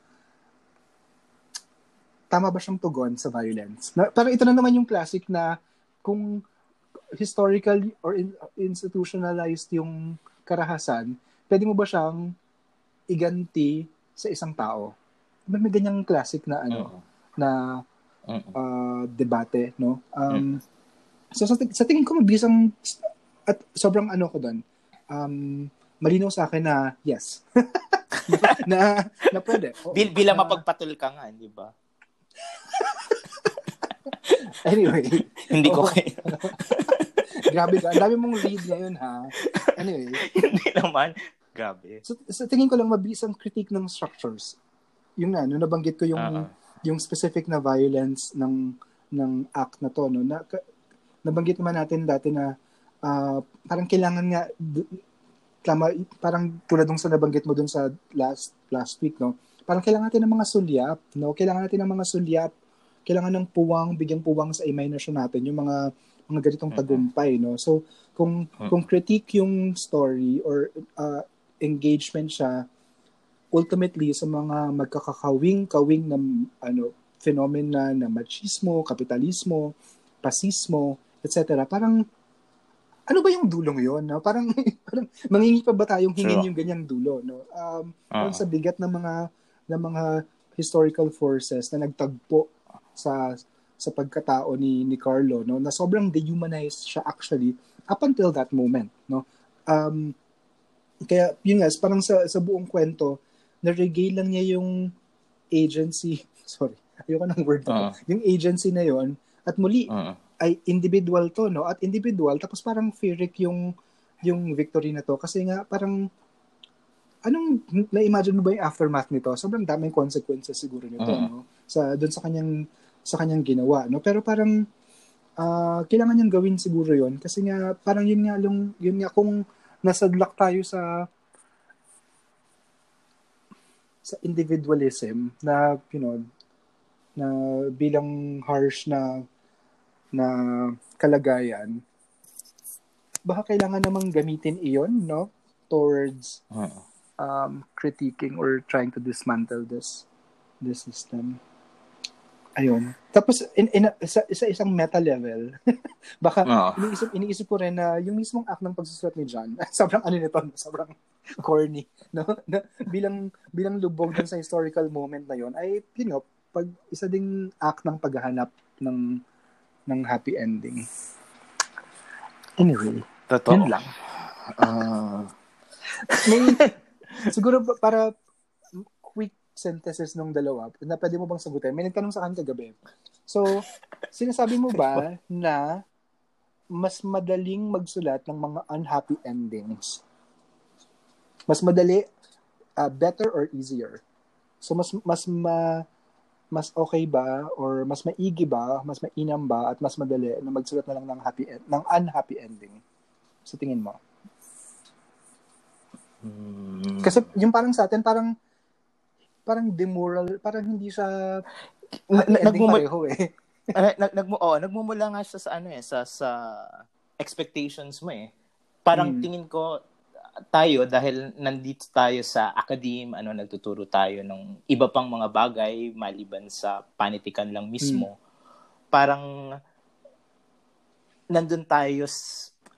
tama ba siyang tugon sa violence? Na, parang ito na naman yung classic na kung historical or in, institutionalized yung karahasan, pwede mo ba siyang iganti sa isang tao? May, may ganyang classic na ano uh-huh. na uh, debate, no? Um. So sa, sa tingin ko mabilis ang at sobrang ano ko doon. Um, malinaw sa akin na yes. na na pwede. O, Bil, bilang uh, mapagpatul ka nga, di ba? anyway. Hindi ko kaya. Grabe ka. Ang dami mong lead ngayon, ha? Anyway. Hindi naman. Grabe. So, sa tingin ko lang mabilis ang critique ng structures. Yung na, no, nabanggit ko yung uh-huh. Yung specific na violence ng ng act na to, no. Na, nabanggit naman natin dati na uh, parang kailangan nga tama, parang tulad ng sa nabanggit mo dun sa last last week, no. Parang kailangan natin ng mga sulyap, no. Kailangan natin ng mga sulyap, kailangan ng puwang, bigyang puwang sa imagination natin, yung mga mga ganitong tagumpay, no. So, kung kung critique yung story or uh, engagement siya ultimately sa mga magkakakawing-kawing ng ano phenomena na machismo, kapitalismo, pasismo, etc. Parang ano ba yung dulong yon no? Parang parang mangingi pa ba tayong hingin sure. yung ganyang dulo no? Um uh-huh. sa bigat ng mga ng mga historical forces na nagtagpo sa sa pagkatao ni ni Carlo no na sobrang dehumanized siya actually up until that moment no um kaya, yun nga, parang sa, sa buong kwento, na-regale lang niya yung agency, sorry, ayoko ng word uh-huh. yung agency na yon at muli, uh-huh. ay individual to, no? At individual, tapos parang Firik yung, yung victory na to. Kasi nga, parang, anong, na-imagine mo ba yung aftermath nito? Sobrang daming consequences siguro nito, uh-huh. no? Sa, doon sa kanyang, sa kanyang ginawa, no? Pero parang, uh, kailangan niyang gawin siguro yon kasi nga, parang yun nga, yung, yun nga, kung, nasadlak tayo sa sa individualism na you know na bilang harsh na na kalagayan baka kailangan namang gamitin iyon no towards um critiquing or trying to dismantle this this system Ayun. Tapos in, in, sa, sa isang meta level, baka oh. iniisip iniisip ko rin na yung mismong act ng pagsusulat ni John, sobrang ano nito, sobrang corny, no? Na, bilang bilang lubog dun sa historical moment na yon ay you know, pag isa ding act ng paghahanap ng ng happy ending. Anyway, Totoo. yun lang. Uh, may, siguro para synthesis ng dalawa na pwede mo bang sagutin? May nagtanong sa akin kagabi. So, sinasabi mo ba na mas madaling magsulat ng mga unhappy endings? Mas madali, uh, better or easier? So, mas, mas ma, mas okay ba or mas maigi ba, mas mainam ba at mas madali na magsulat na lang ng happy end, ng unhappy ending? Sa tingin mo? Hmm. Kasi yung parang sa atin, parang parang demoral, parang hindi siya na, nagmumula eh. nag, nag, oh, nagmumula nga siya sa ano eh, sa sa expectations mo eh. Parang hmm. tingin ko tayo dahil nandito tayo sa academe, ano nagtuturo tayo ng iba pang mga bagay maliban sa panitikan lang mismo. Mm. Parang nandun tayo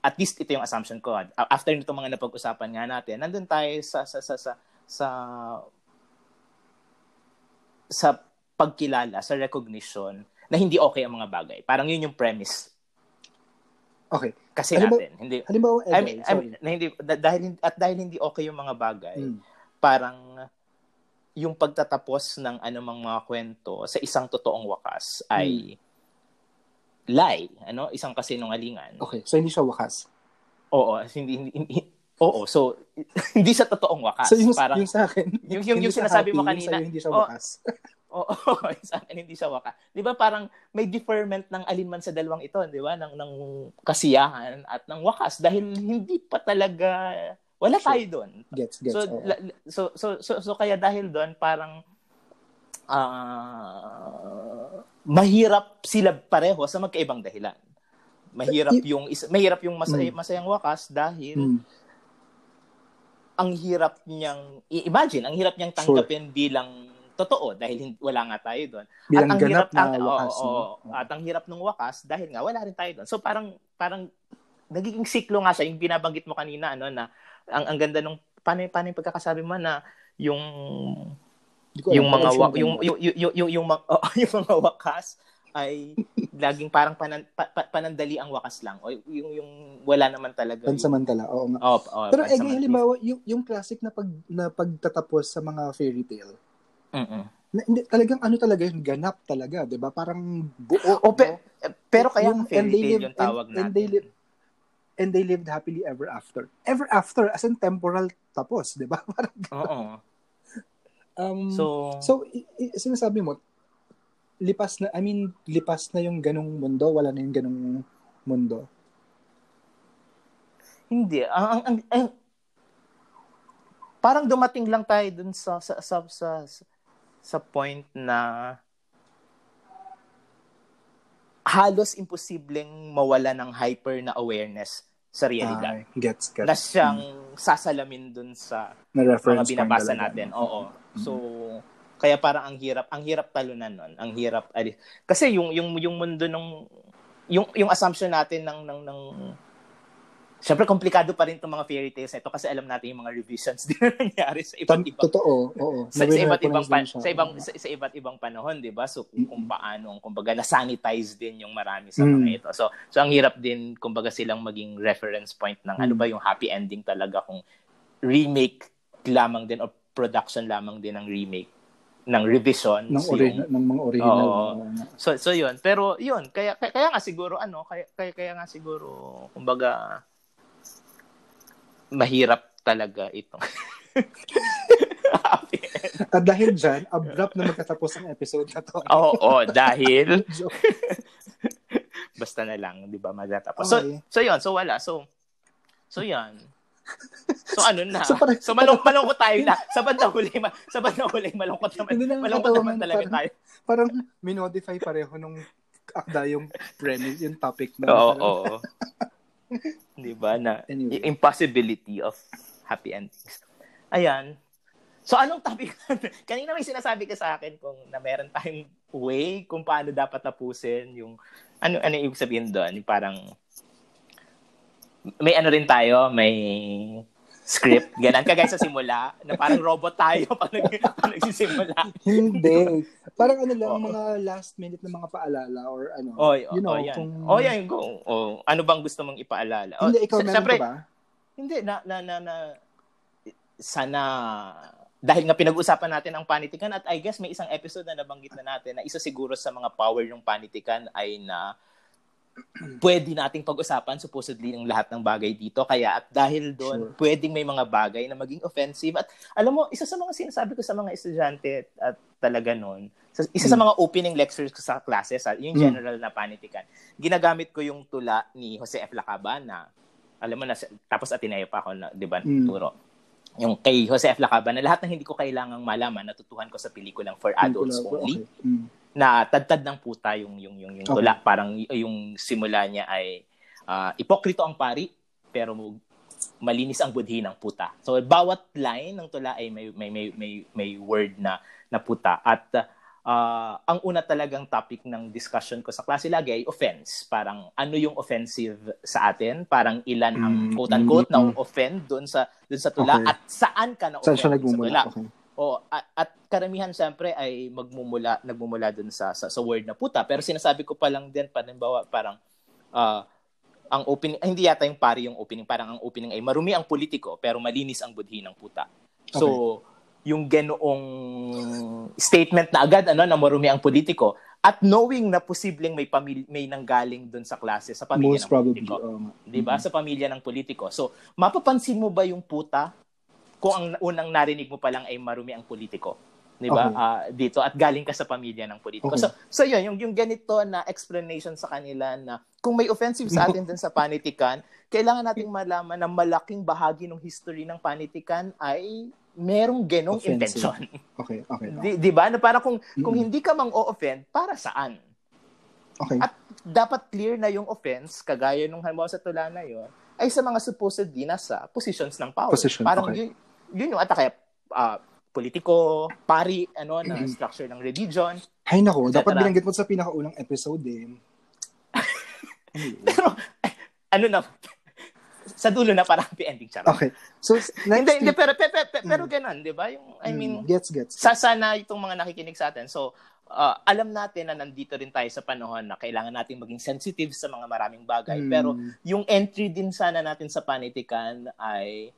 at least ito yung assumption ko. After nito mga napag-usapan nga natin, nandun tayo sa sa sa sa sa, sa pagkilala, sa recognition na hindi okay ang mga bagay. Parang yun yung premise Okay. Kasi halimbawa, natin, hindi halimbawa eh, I mean, I mean, na hindi dahil at dahil hindi okay yung mga bagay, hmm. parang yung pagtatapos ng anumang mga kwento sa isang totoong wakas ay hmm. lie, ano? Isang kasinungalingan. Okay, so hindi siya wakas. Oo, hindi, hindi, hindi Oo, so hindi sa totoong wakas. So yung, parang, yung sa akin, yung, yung, yung sinasabi mo kanina, yung hindi siya wakas. Oh, oh, sa akin hindi siya wakas. 'Di ba parang may deferment ng alinman sa dalawang ito, 'di ba? Ng ng kasiyahan at ng wakas dahil hindi pa talaga wala sure. tayo doon. Gets, gets. So, oh. la, so, so, so, so, kaya dahil doon parang uh, mahirap sila pareho sa magkaibang dahilan. Mahirap yung is, mahirap yung masay, mm. masayang wakas dahil mm. ang hirap niyang i-imagine, ang hirap niyang tanggapin sure. bilang totoo dahil wala nga tayo doon. Bilang at ang hirap na ang, wakas. Oh, oh, oh, at ang hirap ng wakas dahil nga wala rin tayo doon. So parang parang nagiging siklo nga siya yung binabanggit mo kanina ano na ang ang ganda nung paano paano yung pagkakasabi mo na yung yung mga wa, yung, yung, yung, yung, yung, yung, oh, yung mga wakas ay laging parang panan, pa, pa, panandali ang wakas lang o yung yung wala naman talaga pansamantala oo nga oh, oh, pero eh halimbawa yung yung classic na pag na pagtatapos sa mga fairy tale Mm. hindi, talagang ano talaga yung ganap talaga, 'di ba? Parang buo. O, pe, no? pero kaya yung fairy tale live, yung tawag and, natin. And they, live, and they lived happily ever after. Ever after as in temporal tapos, 'di ba? Parang Oo. um, so so i- i- sinasabi mo lipas na I mean lipas na yung ganong mundo, wala na yung ganong mundo. Hindi. Ang, ang, ang, ang parang dumating lang tayo dun sa sa sa, sa, sa point na halos imposibleng mawala ng hyper na awareness sa realidad. Ah, gets, gets. Na siyang hmm. sasalamin dun sa na mga binabasa natin. Oo. Mm-hmm. So, kaya parang ang hirap, ang hirap talunan nun. Ang hirap, kasi yung, yung, yung mundo ng, yung, yung assumption natin ng, ng, ng, Siyempre, komplikado pa rin itong mga fairy tales na ito kasi alam natin yung mga revisions din na nangyari sa iba't ibang... Totoo, oo. Sa, sa iba't ibang pan, sa ibang sa, sa iba't ibang panahon, 'di ba? So kung, kung paano, kumbaga na-sanitize din yung marami sa mga mm. ito. So so ang hirap din kumbaga silang maging reference point ng mm. ano ba yung happy ending talaga kung remake lamang din o production lamang din ng remake ng revision ng, ori- yung, ng mga original. Oo. So so 'yun. Pero 'yun, kaya, kaya kaya nga siguro ano, kaya kaya, kaya nga siguro kumbaga mahirap talaga ito. At dahil dyan, abrupt na magkatapos ang episode na to. Oo, oh, oh, dahil basta na lang, 'di ba, magtatapos. Okay. So, so 'yun, so wala. So So 'yan. So ano na? So, parang, so malung malungkot tayo na. Sa bandang huli, ma- sa bandang huli malungkot naman. Hindi malungkot naman talaga parang, tayo. Parang minodify pareho nung akda yung premise, yung topic na. Oo, oo. 'Di ba? Na anyway. impossibility of happy endings. Ayan. So anong topic? Kanina may sinasabi ka sa akin kung na meron tayong way kung paano dapat tapusin yung ano ano ibig sabihin doon, parang may ano rin tayo, may script, ganun. Kagaya sa simula, na parang robot tayo pag, nag, pag nagsisimula. Hindi. Parang ano lang, oh. mga last minute na mga paalala or ano. Oh, you know, oh, yan. Kung... Oh, yan. Go. Oh, ano bang gusto mong ipaalala? Hindi, ikaw meron ka ba? Hindi, na, na, na, na, sana, dahil nga pinag-usapan natin ang panitikan at I guess may isang episode na nabanggit na natin na isa siguro sa mga power ng panitikan ay na pwede nating pag-usapan supposedly ng lahat ng bagay dito. Kaya at dahil doon, sure. pwedeng may mga bagay na maging offensive. At alam mo, isa sa mga sinasabi ko sa mga estudyante at talaga noon, isa sa hmm. mga opening lectures ko sa classes, yung hmm. general na panitikan, ginagamit ko yung tula ni Jose F. Lacabana. Alam mo na, tapos Ateneo pa ako na, di ba, mm. turo. Yung kay Jose F. Lacabana, lahat ng hindi ko kailangang malaman, natutuhan ko sa pelikulang For Adults Only. Okay. Mm na tadtad ng puta yung yung yung, yung tula. Okay. Parang yung simula niya ay uh, ipokrito ang pari pero malinis ang budhi ng puta. So bawat line ng tula ay may may may may, may word na na puta at uh, ang una talagang topic ng discussion ko sa klase lagi ay offense. Parang ano yung offensive sa atin? Parang ilan ang mm, quote unquote mm, mm, na offend doon sa doon sa tula okay. at saan ka na offend sa tula. Okay. O at, at karamihan siyempre ay magmumula nagmumula doon sa, sa sa word na puta. Pero sinasabi ko pa lang din palimbawa parang uh, ang opening, hindi yata yung pari yung opening, parang ang opening ay marumi ang politiko pero malinis ang budhi ng puta. So, okay. Yung ganoong statement na agad ano na marumi ang politiko at knowing na posibleng may pamilya may nanggaling doon sa klase sa pamilya Most ng probably, politiko. Um, 'Di ba? Mm-hmm. Sa pamilya ng politiko. So, mapapansin mo ba yung puta kung ang unang narinig mo pa lang ay marumi ang politiko? 'di ba? Okay. Uh, dito at galing ka sa pamilya ng politiko. Okay. So so 'yun, yung yung ganito na explanation sa kanila na kung may offensive sa atin din sa panitikan, kailangan nating malaman na malaking bahagi ng history ng panitikan ay merong genong Offensive. intention. Okay, okay. okay. Di, di ba? Na para kung mm-hmm. kung hindi ka mang o-offend, para saan? Okay. At dapat clear na yung offense, kagaya nung halimbawa sa tula na yun, ay sa mga supposedly nasa positions ng power. Position, Parang okay. yun, yun yung atake. Uh, politiko, pari, ano, na mm-hmm. structure ng religion. Hay nako, dapat binanggit mo sa pinakaunang episode eh. Pero, ano na, sa dulo na parang happy ending charot. Okay. So, next hindi, hindi, pero, pero, pero, pero mm. ganun, di ba? Yung, I mm, mean, gets, gets. Sa, sana itong mga nakikinig sa atin. So, uh, alam natin na nandito rin tayo sa panahon na kailangan natin maging sensitive sa mga maraming bagay. Mm. Pero, yung entry din sana natin sa panitikan ay,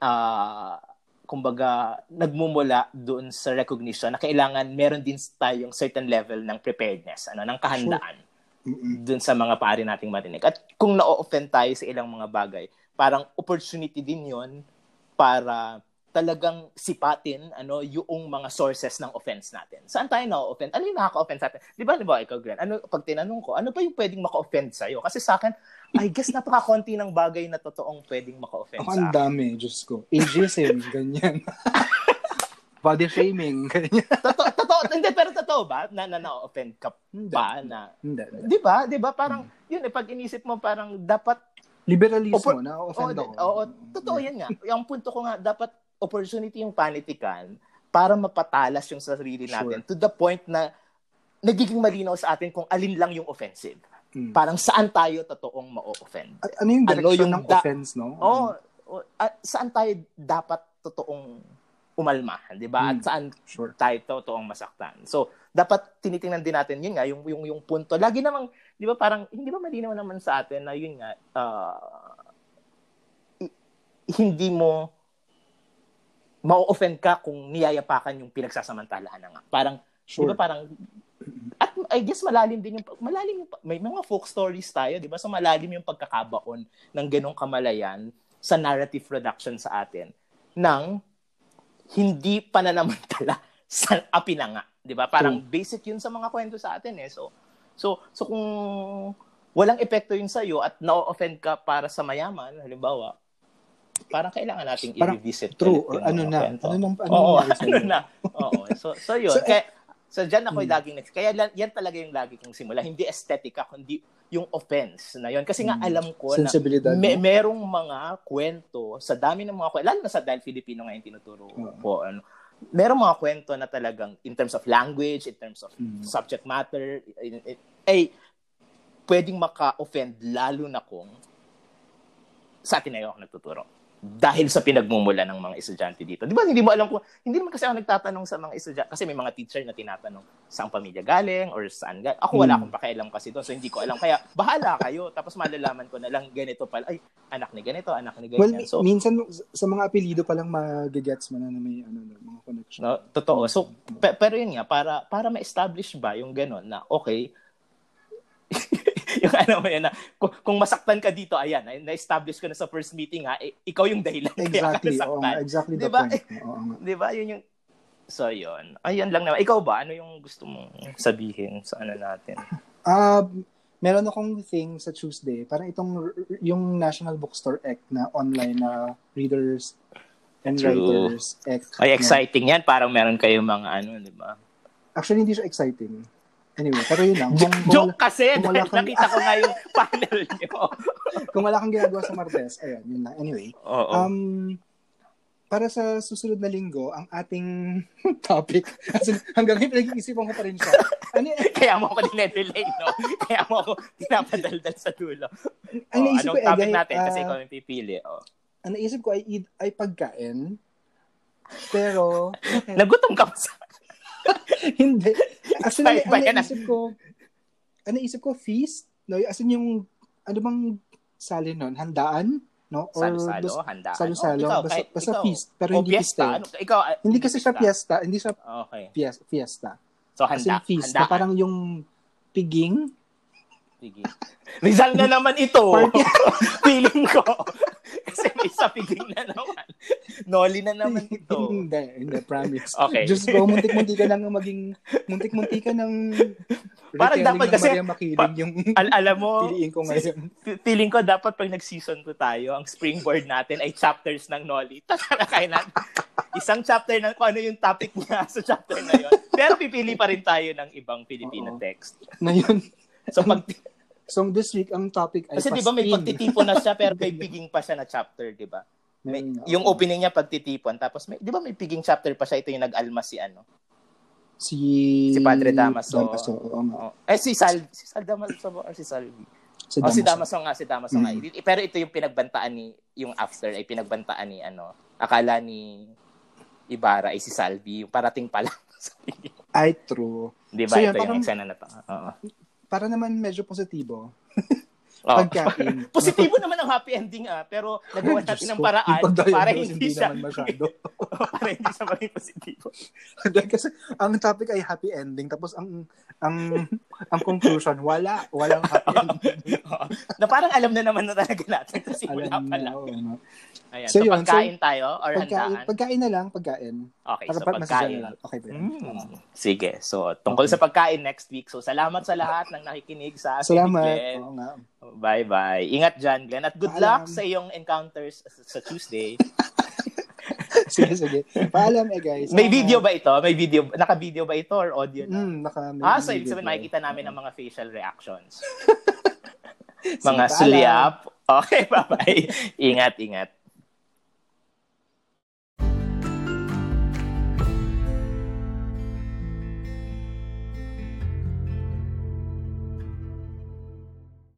uh, kumbaga, nagmumula doon sa recognition na kailangan meron din tayong certain level ng preparedness, ano, ng kahandaan sure. Doon sa mga pari nating marinig. At kung na-offend tayo sa ilang mga bagay, parang opportunity din yon para talagang sipatin ano yung mga sources ng offense natin. Saan tayo na-offend? Ano yung nakaka-offend sa atin? Di ba, di ba, ikaw, Glenn? Ano, pag tinanong ko, ano ba yung pwedeng maka-offend sa'yo? Kasi sa akin, I guess napaka-konti ng bagay na totoong pwedeng maka-offend Ako, sa akin. ang dami, Diyos ko. Ageism, ganyan. Body shaming, totoo, totoo, hindi, pero totoo ba na, na na-offend ka ba? Na, hindi. Di ba? Di ba? Parang, hmm. yun, eh, pag inisip mo, parang dapat Liberalismo, Opo- na-offend ako. Oo, totoo yan nga. Yung punto ko nga, dapat opportunity yung panitikan para mapatalas yung sarili natin sure. to the point na nagiging malinaw sa atin kung alin lang yung offensive. Hmm. Parang saan tayo totoong ma-offend. At ano yung direction ano yung ng da- offense, no? Oo. Oh, uh, saan tayo dapat totoong umalma, 'di ba? Hmm. At saan sure. tayo totoong masaktan. So, dapat tinitingnan din natin yun nga yung yung yung punto. Lagi namang 'di ba parang hindi ba malinaw naman sa atin na yun nga uh, hindi mo ma-offend ka kung niyayapakan yung pinagsasamantalahan na nga. Parang, sure. di ba parang, at I guess malalim din yung, malalim yung, may mga folk stories tayo, di ba? So malalim yung pagkakabaon ng ganong kamalayan sa narrative production sa atin ng hindi pananamantala sa api na nga. Di ba? Parang True. basic yun sa mga kwento sa atin eh. So, so, so kung walang epekto yun sa'yo at na-offend ka para sa mayaman, halimbawa, parang kailangan nating parang, i-revisit. True. Or ano na? Kwento. Ano nang ano, Oo, ano na? Oo. So, so yun. so, kaya, so dyan ako hmm. laging next. Kaya yan talaga yung lagi kong simula. Hindi estetika, kundi yung offense na yun. Kasi nga hmm. alam ko na may, merong mga kwento sa dami ng mga kwento, lalo na sa dahil Filipino nga yung tinuturo hmm. po, ano, merong mga kwento na talagang in terms of language, in terms of hmm. subject matter, ay pwedeng maka-offend lalo na kung sa atin na yung ako nagtuturo dahil sa pinagmumula ng mga estudyante dito. Di ba, hindi mo alam kung, hindi naman kasi ako nagtatanong sa mga estudyante, kasi may mga teacher na tinatanong saan pamilya galing or saan galing. Ako wala hmm. akong pakialam kasi doon, so hindi ko alam. Kaya, bahala kayo. Tapos malalaman ko na lang ganito pala, ay, anak ni ganito, anak ni ganyan. Well, so, minsan sa mga apelido pa lang magigets mo na na may ano, mga connection. No, totoo. So, pe- pero yun nga, para, para ma-establish ba yung gano'n na, okay, yung ano mo yan na, kung, kung masaktan ka dito, ayan, na-establish ko na sa first meeting ha, eh, ikaw yung dahilan. Exactly. Kaya Oo, exactly the diba? point. Oo, Di ba? Yun yung, so yun. Ayun lang naman. Ikaw ba? Ano yung gusto mong sabihin sa ano natin? Uh, meron akong thing sa Tuesday. Parang itong, yung National Bookstore Act na online na readers and True. writers act. Ay, exciting yan. Parang meron kayong mga ano, di ba? Actually, hindi siya exciting Anyway, pero yun lang. Kung, kung, Joke kasi, kung wala kang... nakita ko nga yung panel niyo. kung wala kang ginagawa sa Martes, ayun, yun lang. Anyway. Oo. Um, para sa susunod na linggo, ang ating topic, as in, hanggang ngayon pinag-iisipan ko pa rin siya. Ano, Kaya mo ako dineddelay, no? Kaya mo ako pinapadaldal sa dulo. Ang oh, anong ko, topic eh, natin? uh, Kasi ikaw yung pipili. Oh. Ang naisip ko ay, ay pagkain. Pero, Nagutom ka pa sa... hindi. Actually, Sorry, ang naisip ko, ang naisip ko, feast. No? As in yung, ano bang sali nun? Handaan? No? Or Salo-salo, bas- handaan. Salo-salo. Oh, ikaw, basta, kahit, basta ikaw. feast. Pero hindi fiesta. eh. Ano, ikaw, ah, Hindi kasi siya fiesta. Hindi siya Okay. fies- fiesta. So, As in handa. feast. Handaan. Na parang yung piging. Sige. Rizal na naman ito. Feeling ko. Kasi may sapiging na naman. Noli na naman ito. hindi, hindi, promise. Okay. Just go, muntik-muntik ka lang maging, muntik-muntik ka ng Parang dapat ng kasi- Maria Makiling pa- yung Al- alam mo, piliin ko ngayon. feeling ko dapat pag nag-season 2 tayo, ang springboard natin ay chapters ng Noli. Tatalakay natin. Isang chapter ng kung ano yung topic niya sa chapter na yun. Pero pipili pa rin tayo ng ibang Filipino Oo. text. Ngayon, So pag so this week, ang topic ay kasi 'di ba may pagtitipon na siya pero may piging pa siya na chapter, 'di ba? May, nga, yung opening niya pagtitipon tapos may 'di ba may piging chapter pa siya ito yung nag-alma si ano? si Si Padre Damaso. Damaso, oo nga. Oh. Eh si Sal si Sal Damaso or si Salvi? Si Oh, si Damaso. Damaso nga, si Damaso nga. Mm. Pero ito yung pinagbantaan ni, yung after ay pinagbantaan ni, ano, akala ni Ibarra ay si Salvi, yung parating pa lang. Ay, true. Di ba? So, yun, ito yung parang- eksena na to. Oo. Para naman medyo positibo. Oo. Pagkain. Positibo naman ang happy ending ah, pero nagawa natin Diyos ng paraan para hindi siya naman masyado. para hindi siya maging positibo. Kasi ang topic ay happy ending tapos ang ang ang conclusion wala walang happy ending. Na parang alam na naman na talaga natin kasi Alam wala pa lang. Ayan. So So, yun, pagkain tayo or Pagkain, handaan? pagkain na lang, pagkain. Okay, so Para na pagkain. Okay, ba? Mm. Sige. So, tungkol Okay. sa pagkain next week. So, salamat sa lahat ng nakikinig sa ating Salamat. Glenn. Oo nga. Bye-bye. Ingat dyan, Glenn. At good Paalam. luck sa iyong encounters sa Tuesday. sige, sige. Paalam eh, guys. May Salamat. video ba ito? May video. Naka-video ba ito or audio na? Mm, naka, may ah, so ibig sabihin makikita namin ang mga facial reactions. Mga sulyap. Okay, bye-bye. ingat, ingat.